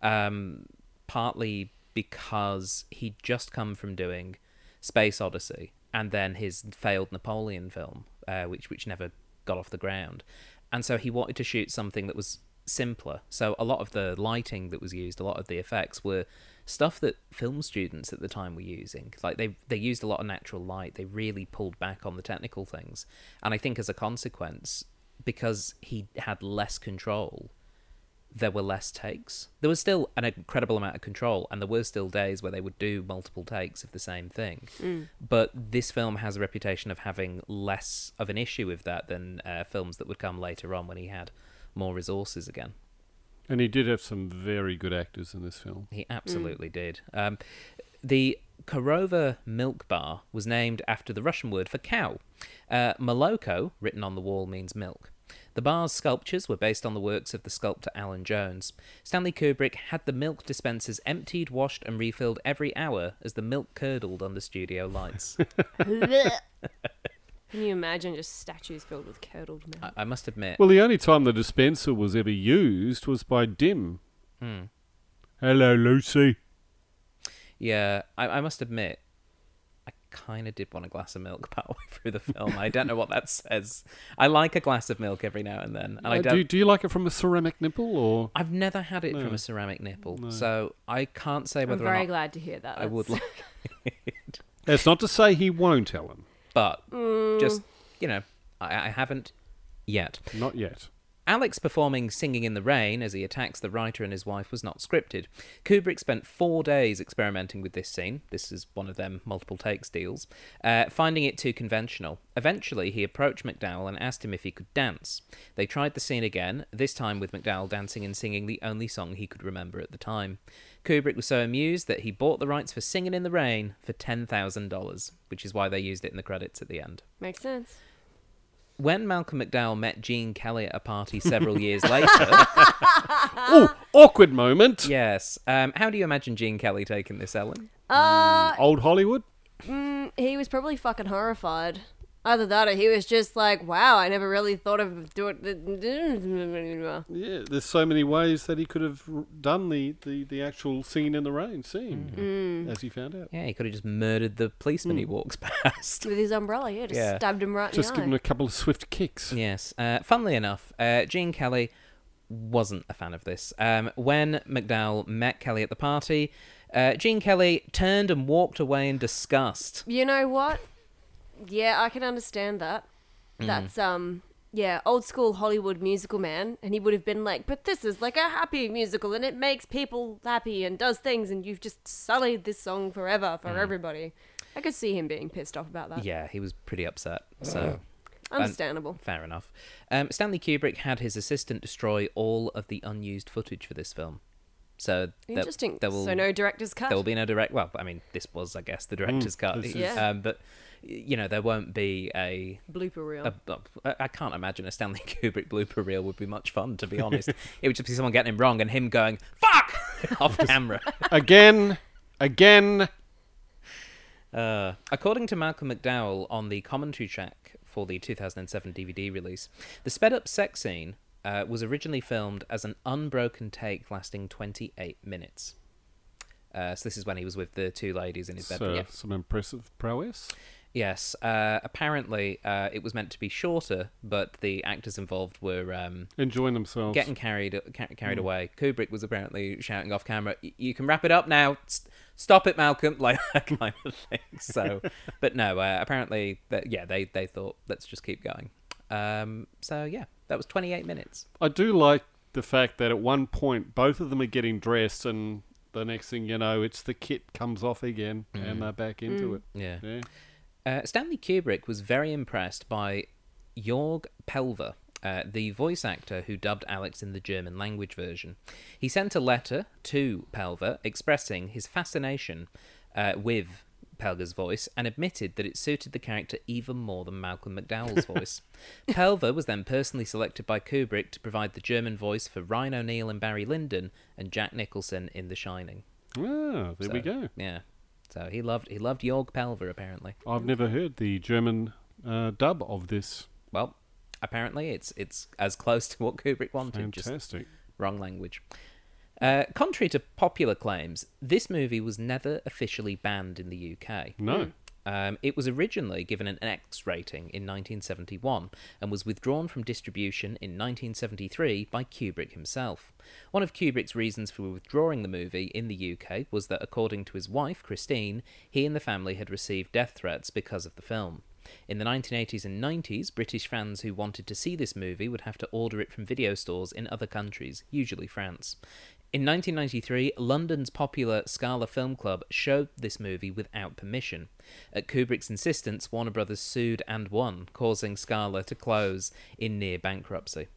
Um, partly because he'd just come from doing Space Odyssey and then his failed Napoleon film, uh, which which never got off the ground, and so he wanted to shoot something that was simpler. So a lot of the lighting that was used, a lot of the effects were stuff that film students at the time were using. Like they they used a lot of natural light. They really pulled back on the technical things, and I think as a consequence, because he had less control, there were less takes. There was still an incredible amount of control, and there were still days where they would do multiple takes of the same thing. But this film has a reputation of having less of an issue with that than uh, films that would come later on when he had more resources again. And he did have some very good actors in this film. He absolutely did. Um, the Korova Milk Bar was named after the Russian word for cow. Uh, Moloko, written on the wall, means milk. The bar's sculptures were based on the works of the sculptor Allen Jones. Stanley Kubrick had the milk dispensers emptied, washed, and refilled every hour as the milk curdled under studio lights. Can you imagine just statues filled with curdled milk? I, I must admit, Well, the only time the dispenser was ever used was by Dim. Hmm. Hello, Lucy. yeah, I, I must admit, I kind of did want a glass of milk partway through the film. I don't know what that says. I like a glass of milk every now and then, and I Uh, don't. do, do you like it from a ceramic nipple or? I've never had it from a ceramic nipple, No. so I can't say whether. I'm whether or very not glad to hear that. I would like it. That's not to say he won't, Ellin. But Mm. just you know, I, I haven't yet. Not yet. Alex performing Singing in the Rain as he attacks the writer and his wife was not scripted. Kubrick spent four days experimenting with this scene. This is one of them multiple takes deals, uh, finding it too conventional. Eventually, he approached McDowell and asked him if he could dance. They tried the scene again, this time with McDowell dancing and singing the only song he could remember at the time. Kubrick was so amused that he bought the rights for Singing in the Rain for $10,000, which is why they used it in the credits at the end. Makes sense. When Malcolm McDowell met Gene Kelly at a party several years later, oh, awkward moment. yes, um, how do you imagine Gene Kelly taking this, Ellin? Uh, Old Hollywood. mm, he was probably fucking horrified. Either that or he was just like, wow, I never really thought of doing it. Yeah, there's so many ways that he could have done the, the, the actual scene in the rain scene, Mm. as he found out. Yeah, he could have just murdered the policeman he walks past. With his umbrella, yeah, just Yeah. stabbed him right Just in give the him eye. a couple of swift kicks. yes. Uh, funnily enough, uh, Gene Kelly wasn't a fan of this. Um, when McDowell met Kelly at the party, uh, Gene Kelly turned and walked away in disgust. You know what? Yeah, I can understand that. Mm. That's um yeah, old school Hollywood musical man, and he would have been like, "But this is like a happy musical, and it makes people happy and does things, and you've just sullied this song forever for everybody." I could see him being pissed off about that. Mm. Yeah, he was pretty upset. So. Understandable. Fair enough. Um, Stanley Kubrick had his assistant destroy all of the unused footage for this film. So there- Interesting. there will, so no director's cut. there will be no direct. Well, I mean, this was, I guess, the director's cut. is- Yeah. Um, but y- you know, there won't be a, blooper reel. a, a. I can't imagine a Stanley Kubrick blooper reel would be much fun, to be honest. it would just be someone getting him wrong and him going "fuck" off camera. Again, again. Uh, according to Malcolm McDowell on the commentary track for the 2007 DVD release, the sped up sex scene uh, was originally filmed as an unbroken take lasting 28 minutes. Uh, so this is when he was with the two ladies in his bedroom. So, some impressive prowess. Yes. Uh, apparently, uh, it was meant to be shorter, but the actors involved were um, Enjoying themselves. getting carried ca- carried away. Kubrick was apparently shouting off camera, "Y- "You can wrap it up now. S- stop it, Malcolm!" Like that kind of thing. So, but no. Uh, apparently, that yeah, they they thought let's just keep going. Um, so yeah, that was 28 minutes. I do like the fact that at one point both of them are getting dressed, and the next thing you know, it's the kit comes off again, and they're back into it. Yeah. Yeah. Uh, Stanley Kubrick was very impressed by Jorg Pelver, uh, the voice actor who dubbed Alex in the German language version. He sent a letter to Pelver expressing his fascination uh, with Pelger's voice and admitted that it suited the character even more than Malcolm McDowell's voice. Pelver was then personally selected by Kubrick to provide the German voice for Ryan O'Neal and Barry Lyndon and Jack Nicholson in The Shining. Ah, there we go. Yeah. So he loved he loved Jorg Pelver apparently. I've never heard the German uh, dub of this. Well, apparently it's it's as close to what Kubrick wanted, just Fantastic. wrong language. Uh, contrary to popular claims, this movie was never officially banned in the UK. No. Um, it was originally given an X rating in 1971 and was withdrawn from distribution in 1973 by Kubrick himself. One of Kubrick's reasons for withdrawing the movie in the UK was that, according to his wife, Christine, he and the family had received death threats because of the film. In the 1980s and 90s, British fans who wanted to see this movie would have to order it from video stores in other countries, usually France. In 1993, London's popular Scala Film Club showed this movie without permission. At Kubrick's insistence, Warner Brothers sued and won, causing Scala to close in near bankruptcy.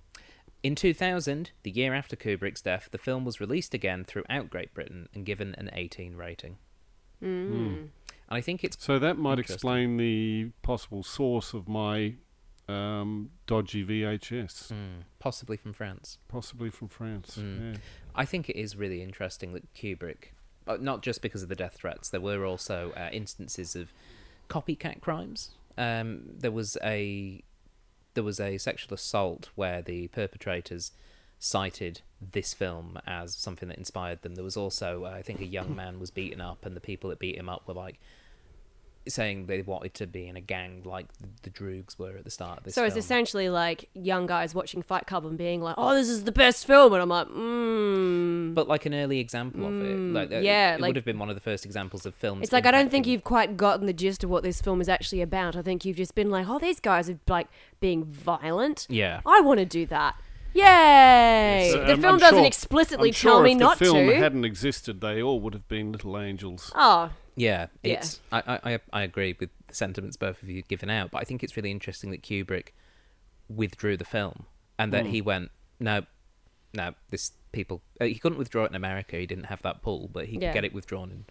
In 2000, the year after Kubrick's death, the film was released again throughout Great Britain and given an 18 rating. Hmm. And I think it's So that might explain the possible source of my um, dodgy VHS, mm, possibly from France. possibly from France. Mm. Yeah. I think it is really interesting that Kubrick, uh, not just because of the death threats, there were also uh, instances of copycat crimes. Um, there was a there was a sexual assault where the perpetrators cited this film as something that inspired them. There was also, uh, I think, a young man was beaten up, and the people that beat him up were like saying they wanted to be in a gang like the, the Droogs were at the start of this. So it's film. essentially like young guys watching Fight Club and being like, "Oh, this is the best film," and I'm like, "Mmm." but like an early example of it. Like, uh, yeah, it like- would have been one of the first examples of films. It's like I don't think you've quite gotten the gist of what this film is actually about. I think you've just been like, "Oh, these guys are like being violent. Yeah. I want to do that." Yay! So, the um, film I'm doesn't sure- explicitly I'm tell sure me if not the film to. hadn't existed, they all would have been little angels. Oh, Yeah, Yeah. it's. I, I I- I agree with the sentiments both of you have given out, but I think it's really interesting that Kubrick withdrew the film and that he went no, no. This people uh, he couldn't withdraw it in America. He didn't have that pull, but he Yeah. could get it withdrawn in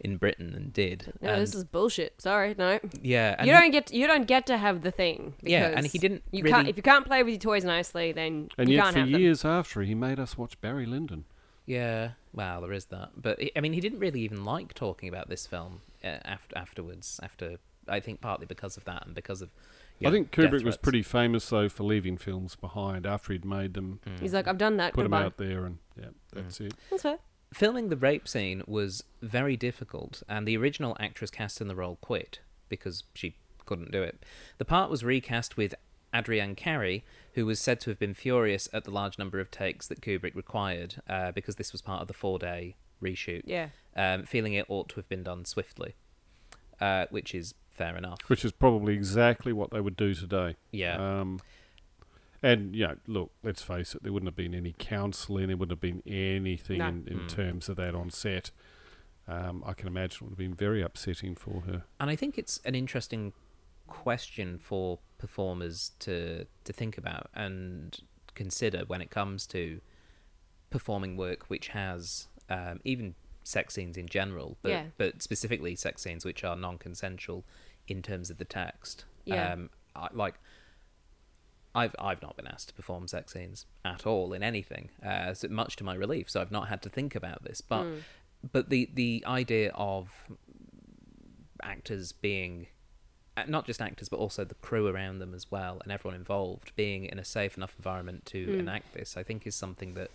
in Britain and did. no, and, this is bullshit. Sorry, no. yeah, and you don't get you don't get to have the thing. Yeah, and he didn't You really- can't if you can't play with your toys nicely, then And you yet, can't for have them. years after, he made us watch Barry Lyndon. Yeah, well, there is that, but I mean, he didn't really even like talking about this film uh, after afterwards. After I think partly because of that and because of. yeah, I think Kubrick was pretty famous though for leaving films behind after he'd made them, He's like, I've done that. put them out there, and yeah, that's it. That's fair. Filming the rape scene was very difficult, and the original actress cast in the role quit because she couldn't do it. The part was recast with Adrienne Corri, who was said to have been furious at the large number of takes that Kubrick required uh, because this was part of the four day reshoot, Yeah. um, feeling it ought to have been done swiftly, uh, which is fair enough. Which is probably exactly what they would do today. Yeah. Um, and yeah, look, let's face it, there wouldn't have been any counselling, there wouldn't have been anything No. in, in Mm. terms of that on set. Um, I can imagine it would have been very upsetting for her. And I think it's an interesting question for performers to to think about and consider when it comes to performing work which has um, even sex scenes in general, but Yeah. but specifically sex scenes which are non-consensual in terms of the text. Yeah. Um, I, like. I've I've not been asked to perform sex scenes at all in anything, uh, so much to my relief. So I've not had to think about this. But but the the idea of actors being not just actors but also the crew around them as well and everyone involved. Being in a safe enough environment to hmm. enact this i think is something that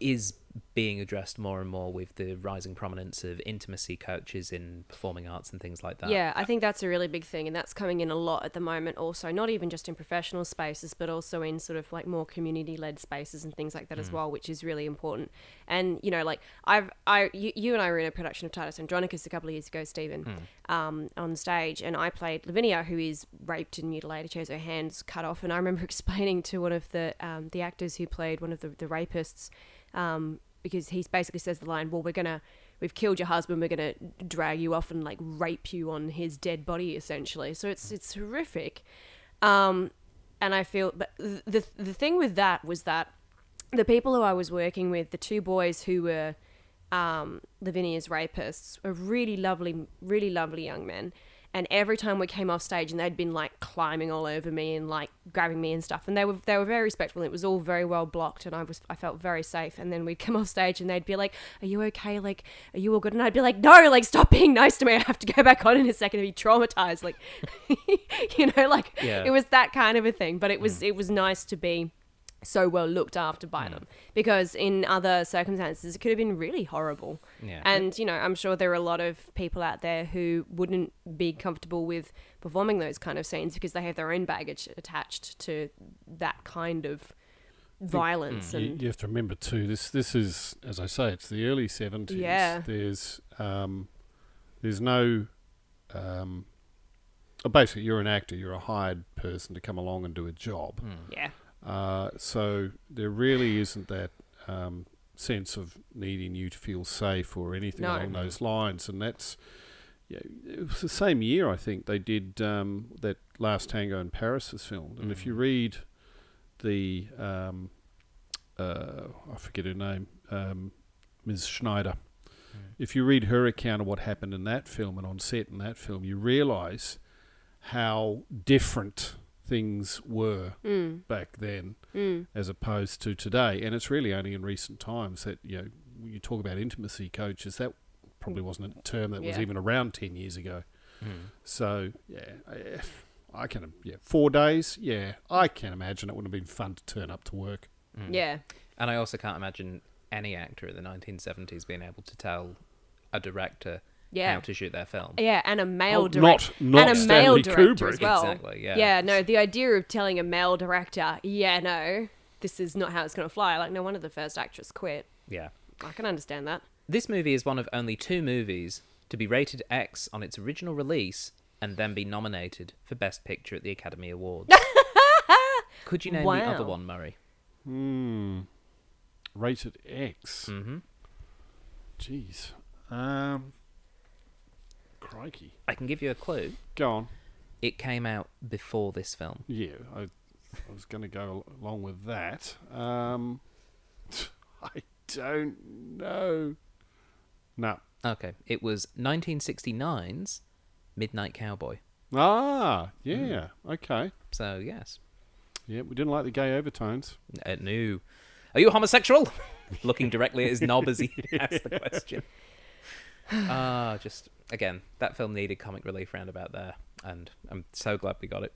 is being addressed more and more with the rising prominence of intimacy coaches in performing arts and things like that. Yeah, I think that's a really big thing, and that's coming in a lot at the moment. Also, not even just in professional spaces, but also in sort of like more community-led spaces and things like that as well, which is really important. And you know, like I've, I, you, you and I were in a production of Titus Andronicus a couple of years ago, Stephen, um, on stage, and I played Lavinia, who is raped and mutilated. She has her hands cut off, and I remember explaining to one of the um, the actors who played one of the the rapists. Um, because he basically says the line, "Well, we're gonna, we've killed your husband. We're gonna drag you off and like rape you on his dead body, essentially." So it's it's horrific, um, and I feel. But the the thing with that was that the people who I was working with, the two boys who were um, Lavinia's rapists, were really lovely, really lovely young men. And every time we came off stage, and they'd been like climbing all over me and like grabbing me and stuff, and they were they were very respectful. And it was all very well blocked, and I was I felt very safe. And then we'd come off stage, and they'd be like, "Are you okay? Like, are you all good?" And I'd be like, "No, like, stop being nice to me. I have to go back on in a second to be traumatized." Like, you know, like Yeah. it was that kind of a thing. But it was mm. it was nice to be so well looked after by them because in other circumstances it could have been really horrible Yeah. and you know i'm sure there are a lot of people out there who wouldn't be comfortable with performing those kind of scenes because they have their own baggage attached to that kind of violence You, and you have to remember too. This this is, as I say, it's the early seventies. Yeah. There's um, there's no. Um, basically, you're an actor. You're a hired person to come along and do a job. yeah Uh, so there really isn't that um, sense of needing you to feel safe or anything No. along those lines. And that's yeah, it was the same year I think they did um, that Last Tango in Paris was filmed. And if you read the um, uh, I forget her name, um, Ms. Schneider. If you read her account of what happened in that film and on set in that film, you realise how different things were mm, back then mm, as opposed to today. And it's really only in recent times that you know you talk about intimacy coaches. That probably wasn't a term that was even around ten years ago. Hmm. So yeah, I, I can yeah four days. Yeah, I can imagine it would have been fun to turn up to work. yeah And I also can't imagine any actor in the 1970s being able to tell a director Yeah. how to shoot their film. yeah and a male Oh, director not- not and a male Stanley director as Kubrick. well Exactly, yeah. yeah no the idea of telling a male director yeah no this is not how it's going to fly like no wonder the first actress quit Yeah. i can understand that This movie is one of only two movies to be rated X on its original release and then be nominated for Best Picture at the Academy Awards. Could you name the other one, Murray? Hmm. Rated X. Mm-hmm. Jeez. Um. Crikey. I can give you a clue. Go on. It came out before this film. Yeah, I, I was going to go along with that. Um, I don't know. No. Okay. It was 1969's Midnight Cowboy. Ah, yeah. Okay. So, yes. Yeah, we didn't like the gay overtones. Uh, no. Are you homosexual? Looking directly at his knob as he asked the question. Ah, just again, that film needed comic relief round about there, and I'm so glad we got it.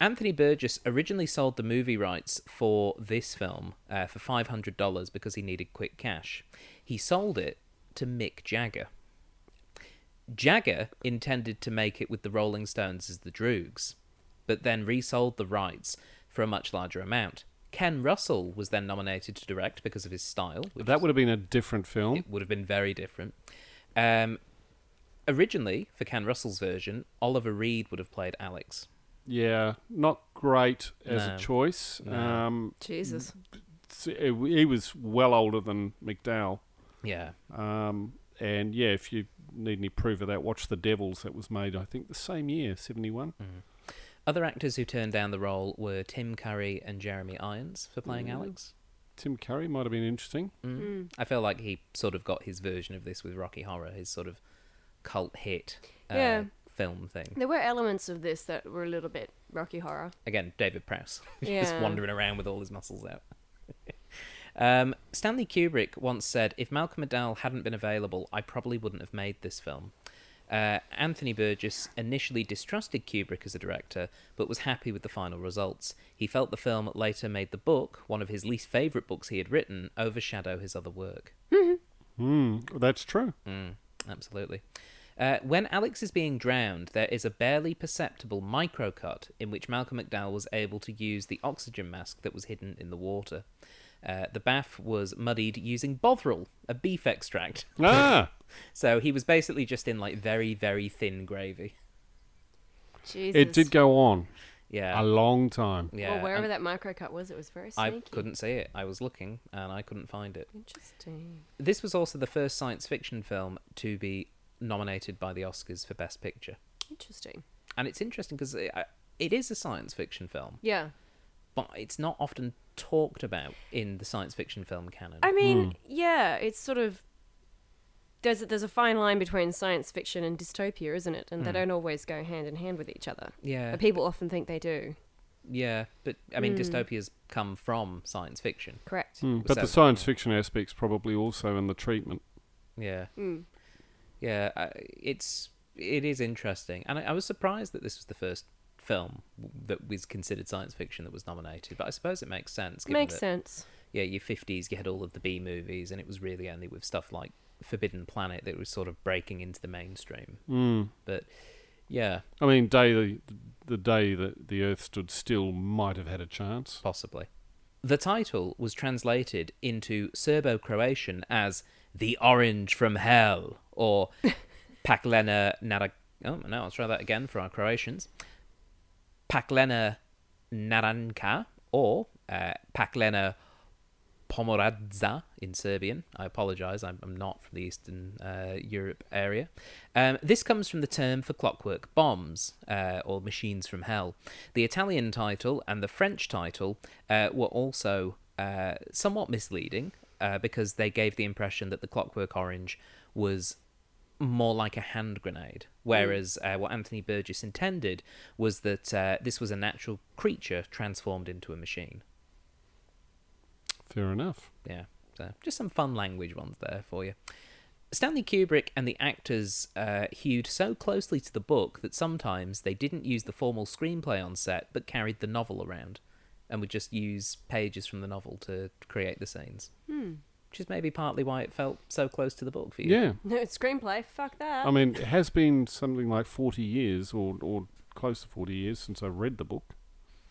Anthony Burgess originally sold the movie rights for this film uh, for five hundred dollars because he needed quick cash. He sold it to Mick Jagger. Jagger intended to make it with the Rolling Stones as the Droogs, but then resold the rights for a much larger amount. Ken Russell was then nominated to direct because of his style. That would have been a different film. it would have been very different. Um, originally, for Ken Russell's version, Oliver Reed would have played Alex. Yeah, not great as No. a choice. No. Um, jesus he was well older than McDowell. Yeah. Um, and yeah, if you need any proof of that, watch The Devils. That was made, I think, the same year, 71. Other actors who turned down the role were Tim Curry and Jeremy Irons for playing Mm. Alex. Tim Curry might have been interesting. Mm. I feel like he sort of got his version of this with Rocky Horror, his sort of cult hit uh, Yeah. film thing. There were elements of this that were a little bit Rocky Horror. Again, David Prowse, just wandering around with all his muscles out. um, Stanley Kubrick once said, "If Malcolm McDowell hadn't been available, I probably wouldn't have made this film." Uh, Anthony Burgess initially distrusted Kubrick as a director, but was happy with the final results. He felt the film later made the book, one of his least favourite books he had written, overshadow his other work. Hmm, that's true. Mm, absolutely. Uh, when Alex is being drowned, there is a barely perceptible microcut in which Malcolm McDowell was able to use the oxygen mask that was hidden in the water. Uh, the bath was muddied using bovril, a beef extract. Ah, So he was basically just in like very, very thin gravy. Jesus. it did go on Yeah. a long time. yeah. well, wherever and that microcut was, it was very I couldn't see it. I was looking and I couldn't find it. Interesting. This was also the first science fiction film to be nominated by the Oscars for Best Picture. Interesting. And it's interesting because it, uh, it is a science fiction film, Yeah. But it's not often talked about in the science fiction film canon. I mean, Hmm. yeah, it's sort of there's a, there's a fine line between science fiction and dystopia, isn't it? Hmm. And they don't always go hand in hand with each other. yeah, But people often think they do. yeah, but I mean, dystopias come from science fiction. Correct. Hmm, But the So- science fiction aspect's probably also in the treatment. Yeah, Mm. yeah, uh, it's it is interesting, and I, I was surprised that this was the first film that was considered science fiction that was nominated. But I suppose it makes sense. Given Makes that, sense. Yeah, your fifties, you had all of the B movies, and it was really only with stuff like Forbidden Planet that was sort of breaking into the mainstream. Mm. But yeah, I mean, day the, the day that the Earth stood still might have had a chance. possibly. The title was translated into Serbo Croatian as The Orange from Hell or Paklena Nara. Oh, no, I'll try that again for our Croatians. Paklena Naranka or uh, Paklena Pomoradza in Serbian. I apologise, I'm, I'm not from the Eastern uh, Europe area. Um, this comes from the term for clockwork bombs, uh, or machines from hell. The Italian title and the French title uh, were also uh, somewhat misleading uh, because they gave the impression that the clockwork orange was more like a hand grenade, whereas uh, what Anthony Burgess intended was that uh, this was a natural creature transformed into a machine. Fair enough. Yeah, so just some fun language ones there for you. Stanley Kubrick and the actors uh, hewed so closely to the book that sometimes they didn't use the formal screenplay on set, but carried the novel around, and would just use pages from the novel to create the scenes. Hmm. Which is maybe partly why it felt so close to the book for you. Yeah. No, it's screenplay. Fuck that. I mean, it has been something like 40 years or, or close to 40 years since I read the book.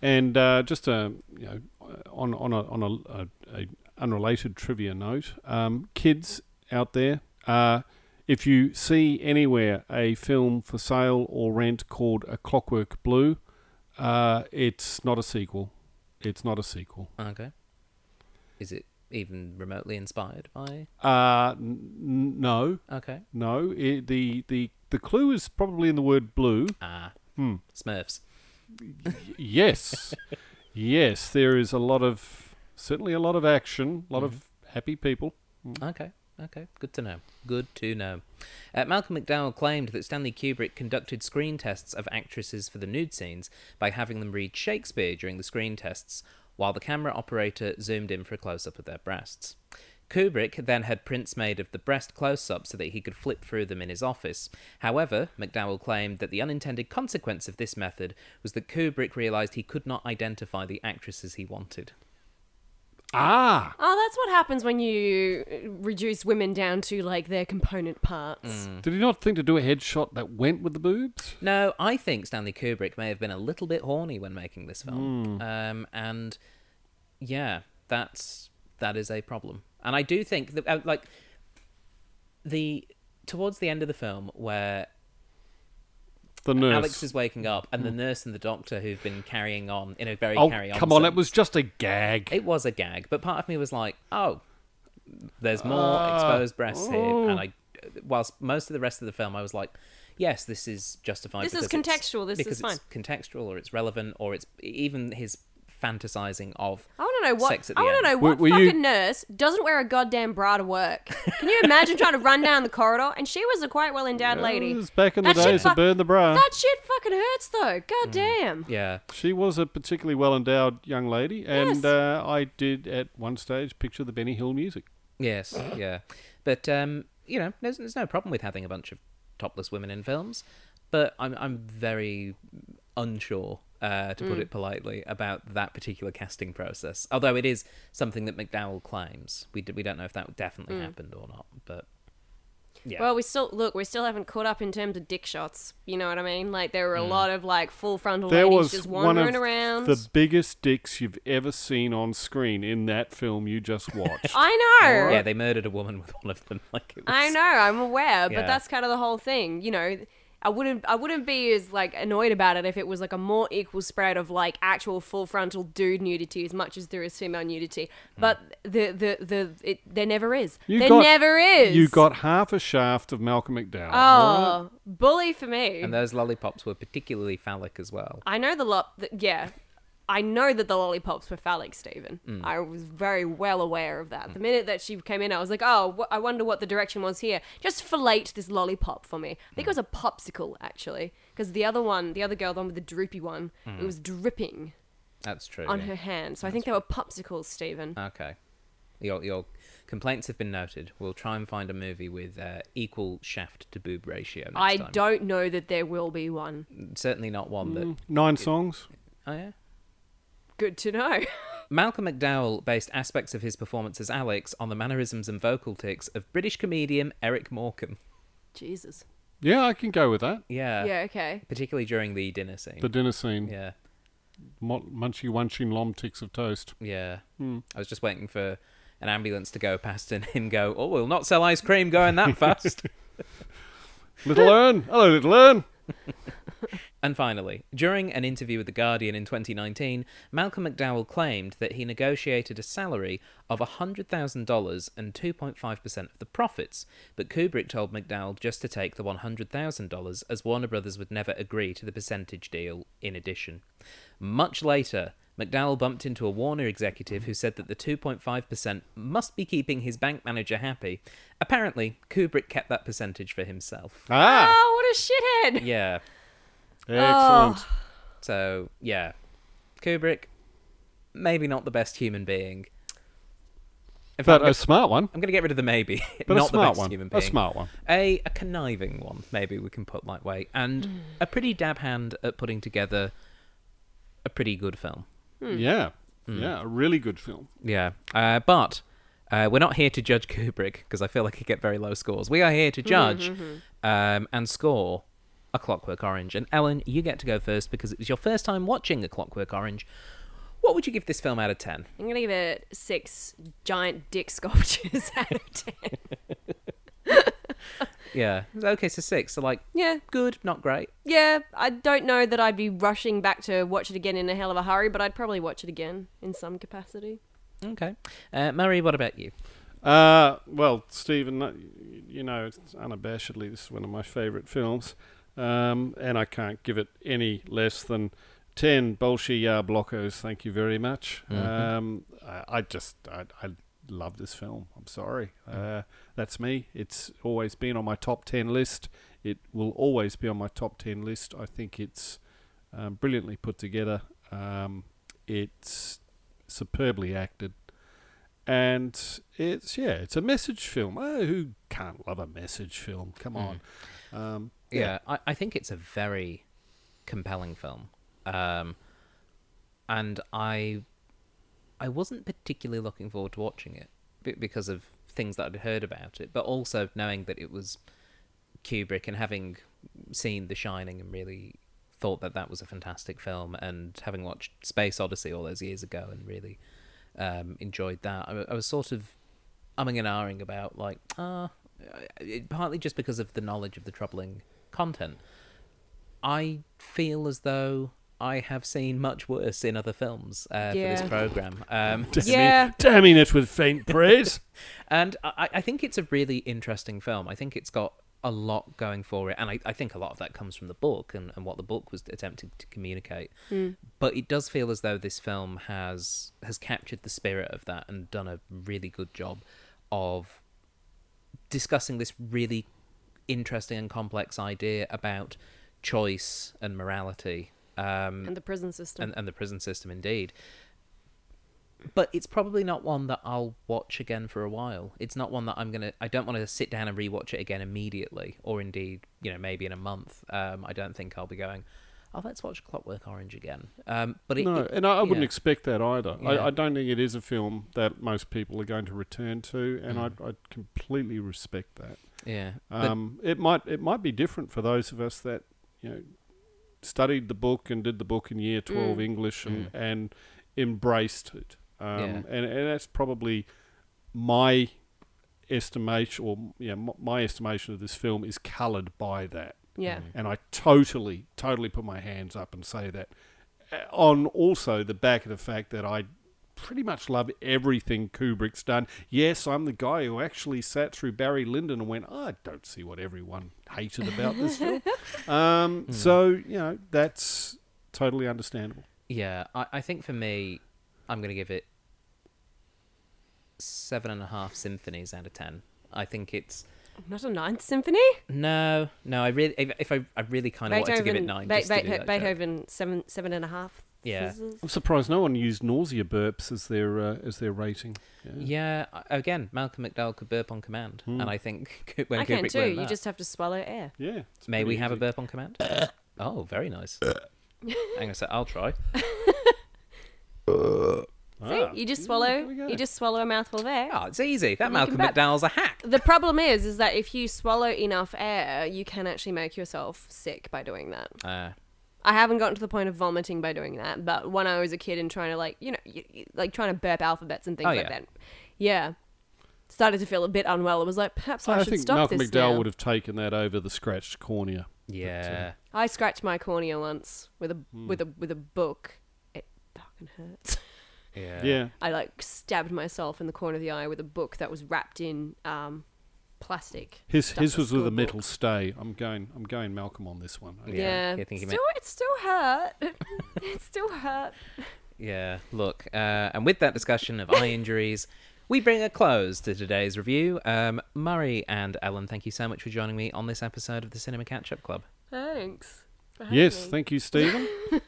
And uh, just a, you know, on, on, a, on a, a, a unrelated trivia note, um, kids out there, uh, if you see anywhere a film for sale or rent called A Clockwork Blue, uh, it's not a sequel. It's not a sequel. Okay. Is it even remotely inspired by? Uh, n- no, Okay. no. It, the, the, the clue is probably in the word blue. Ah, Hmm. Smurfs. Yes, yes, there is a lot of certainly a lot of action, a lot of happy people. Okay, okay, good to know. Good to know. Uh, Malcolm McDowell claimed that Stanley Kubrick conducted screen tests of actresses for the nude scenes by having them read Shakespeare during the screen tests, while the camera operator zoomed in for a close up of their breasts. Kubrick then had prints made of the breast close up so that he could flip through them in his office. However, McDowell claimed that the unintended consequence of this method was that Kubrick realised he could not identify the actresses he wanted. Ah, oh, that's what happens when you reduce women down to like their component parts. Mm. did he not think to do a headshot that went with the boobs? No, I think Stanley Kubrick may have been a little bit horny when making this film, um, and yeah, that's that is a problem. And I do think that, uh, like, the towards the end of the film where The nurse. Alex is waking up and the nurse and the doctor who've been carrying on in a very oh, carry on. come on! It was just a gag. it was a gag, but part of me was like, oh, there's more Ah, exposed breasts here, oh. and I, whilst most of the rest of the film, I was like, yes, this is justified. This is because it's- contextual, this is because it's contextual, or it's relevant, or it's even his fantasizing of. I want to know what Sex at I want to know what Were- were fucking you- nurse doesn't wear a goddamn bra to work. Can you imagine trying to run down the corridor? And she was a quite well endowed It lady. was back in the That days fu- of burn the bra. That shit fucking hurts though. God damn. Yeah, She was a particularly well endowed young lady, and Yes. uh, I did at one stage picture the Benny Hill music. yes, yeah, but um, you know, there's, there's no problem with having a bunch of topless women in films, but I'm I'm very unsure, uh, to put mm. it politely, about that particular casting process. Although it is something that McDowell claims, we d- we don't know if that definitely mm. happened or not. But yeah, Well, we still look. We still haven't caught up in terms of dick shots. You know what I mean? Like there were a mm. lot of like full frontal There ladies was just one wandering of around. the biggest dicks you've ever seen on screen in that film you just watched. I know. yeah, they murdered a woman with one of them. Like it was, I know, I'm aware, but Yeah. that's kind of the whole thing. You know, I wouldn't I wouldn't be as like annoyed about it if it was like a more equal spread of like actual full frontal dude nudity as much as there is female nudity. But the the the it there never is. You there got- never is. You got half a shaft of Malcolm McDowell. all right? Oh, bully for me. And those lollipops were particularly phallic as well. I know the lot. Yeah, I know that the lollipops were phallic, Stephen. Mm. I was very well aware of that. The minute that she came in, I was like, oh, wh- I wonder what the direction was here. Just fillet this lollipop for me. I think it was a popsicle, actually. Because the other one, the other girl, the one with the droopy one, Mm. it was dripping That's true. on yeah. her hand. So I think they were popsicles, Stephen. Okay. Your your complaints have been noted. We'll try and find a movie with uh, equal shaft to boob ratio next I time. don't know that there will be one. Certainly not one that. Nine songs. Oh yeah. Good to know. Malcolm McDowell based aspects of his performance as Alex on the mannerisms and vocal tics of British comedian Eric Morecambe. Jesus. Yeah, I can go with that. Yeah. yeah, okay. Particularly during the dinner scene. The dinner scene. yeah. Mo- munchy wunchy lomticks of toast. Yeah. Hmm. I was just waiting for an ambulance to go past and him go, oh, we'll not sell ice cream going that fast. Little Ern. Hello, Little Ern. And finally, during an interview with The Guardian in 2019, Malcolm McDowell claimed that he negotiated a salary of $100,000 and 2.5% of the profits, but Kubrick told McDowell just to take the $100,000 as Warner Brothers would never agree to the percentage deal in addition. Much later, McDowell bumped into a Warner executive who said that the 2.5% must be keeping his bank manager happy. Apparently, Kubrick kept that percentage for himself. Ah, Oh, what a shithead. Yeah. Excellent. So yeah, Kubrick, maybe not the best human being. In But fact, a smart one. I'm going to get rid of the maybe. But not a smart the best one. human A smart one. A, a conniving one, maybe we can put that way. and a pretty dab hand at putting together a pretty good film. Yeah. Hmm. Yeah, a really good film. Yeah, uh, but uh, we're not here to judge Kubrick because I feel like he get very low scores. We are here to judge um, and score a Clockwork Orange. And Ellin, you get to go first because it was your first time watching a Clockwork Orange. What would you give this film out of ten? I'm gonna give it six giant dick sculptures out of ten. Yeah, okay, so six. So like, Yeah, good, not great. yeah. I don't know that I'd be rushing back to watch it again in a hell of a hurry, but I'd probably watch it again in some capacity. Okay, uh, Murray, what about you? Uh, well, Stephen, you know, it's unabashedly, this is one of my favourite films, um, and I can't give it any less than 10 Bolshevik blockos, thank you very much. Um, I, I just, I, I love this film. I'm sorry. Uh, that's me. It's always been on my top 10 list. It will always be on my top 10 list. I think it's um, brilliantly put together. Um, it's superbly acted and it's yeah, it's a message film. Oh, who can't love a message film? Come on. Um, Yeah, I, I think it's a very compelling film, um, and I I wasn't particularly looking forward to watching it because of things that I'd heard about it, but also knowing that it was Kubrick and having seen The Shining and really thought that that was a fantastic film, and having watched Space Odyssey all those years ago and really um, enjoyed that, I, I was sort of umming and ahhing about like, ah, it, partly just because of the knowledge of the troubling content. I feel as though I have seen much worse in other films uh, for this program. Um, Yeah. damning it with faint praise. and I, I think it's a really interesting film. I think it's got a lot going for it, and I, I think a lot of that comes from the book and, and what the book was attempting to communicate. But it does feel as though this film has has captured the spirit of that and done a really good job of discussing this really interesting and complex idea about choice and morality. Um, And the prison system. and, and the prison system indeed but it's probably not one that I'll watch again for a while. It's not one that I'm gonna. I don't want to sit down and rewatch it again immediately, or indeed, you know, maybe in a month. Um, I don't think I'll be going. Oh, let's watch Clockwork Orange again. Um, but it, no, it- and I, I wouldn't expect that either. Yeah. I, I don't think it is a film that most people are going to return to, and Mm. I, I completely respect that. yeah, Um, it might it might be different for those of us that you know studied the book and did the book in year twelve Mm. English and, Mm. and embraced it. Um, Yeah. and, and that's probably my estimation, or yeah, my estimation of this film is coloured by that. Yeah. Mm. And I totally, totally put my hands up and say that. Uh, On also the back of the fact that I pretty much love everything Kubrick's done. Yes, I'm the guy who actually sat through Barry Lyndon and went, I don't see what everyone hated about this film. Um, So, you know, that's totally understandable. yeah, I, I think for me, I'm gonna give it seven and a half symphonies out of ten. I think it's Not a ninth symphony. no, no. I really, if, if I, I really kind of wanted to give it nine. Be- just to do Be- that joke. Beethoven seven seven and a half. Yeah. fizzes. I'm surprised no one used nausea burps as their uh, as their rating. Yeah. Yeah, again, Malcolm McDowell could burp on command, Hmm. and I think when I can too. You that- just have to swallow air. Yeah. may we pretty have a burp on command? oh, very nice. Hang on a sec, I'll try. See, Ah, you just swallow. there we go. You just swallow a mouthful of air. Oh, it's easy. That And Malcolm can. McDowell's a hack. The problem is, is that if you swallow enough air, you can actually make yourself sick by doing that. Uh, I haven't gotten to the point of vomiting by doing that, but when I was a kid and trying to like, you know, y y- like trying to burp alphabets and things Oh, like yeah. that, yeah, started to feel a bit unwell. It was like, perhaps I, I should think stop Malcolm this McDowell now. would have taken that over the scratched cornea. yeah. I scratched my cornea once with a Hmm. with a with a book. It fucking hurts. yeah. Yeah. I like stabbed myself in the corner of the eye with a book that was wrapped in um, plastic. His Stuff his was with a metal book. stay. I'm going I'm going Malcolm on this one. Yeah, Yeah, you think he still, it still hurt. it still hurt. Yeah, look, uh, and with that discussion of eye injuries, we bring a close to today's review. Um, Murray and Ellin, thank you so much for joining me on this episode of the Cinema Catch Up Club. Thanks. for Yes, me. thank you, Stephen.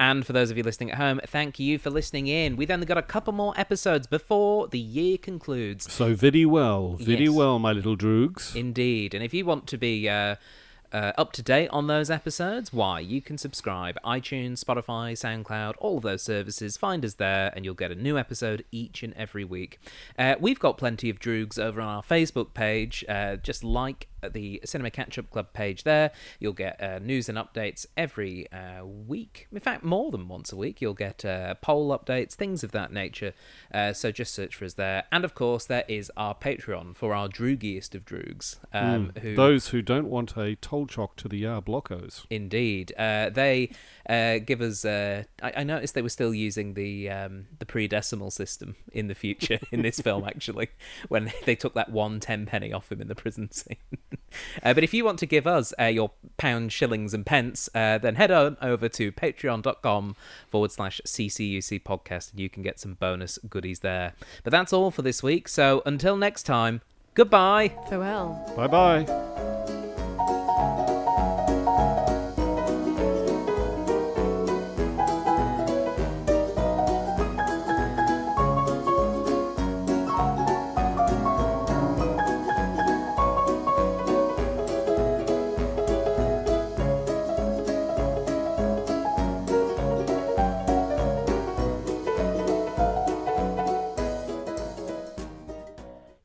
And for those of you listening at home, thank you for listening in. We've only got a couple more episodes before the year concludes. so very well, very Yes. well, my little droogs. Indeed. And if you want to be uh, uh, up to date on those episodes, why? You can subscribe. iTunes, Spotify, SoundCloud, all of those services. Find us there, and you'll get a new episode each and every week. Uh, we've got plenty of droogs over on our Facebook page. Uh, just like the Cinema Catch Up Club page there, you'll get uh, news and updates every uh, week. In fact, more than once a week. You'll get uh, poll updates, things of that nature. Uh, so just search for us there. And of course, there is our Patreon for our droogiest of droogs. Um, who Hmm. Those who don't want a tolchock to the yarblockos. Indeed, uh, they uh, give us. Uh, I, I noticed they were still using the um, the pre-decimal system in the future in this film. Actually, when they took that one ten penny off him in the prison scene. uh, but if you want to give us uh, your pounds, shillings, and pence, uh, then head on over to patreon.com forward slash CCUC podcast, and you can get some bonus goodies there. But that's all for this week. So until next time, goodbye. Farewell. Bye bye.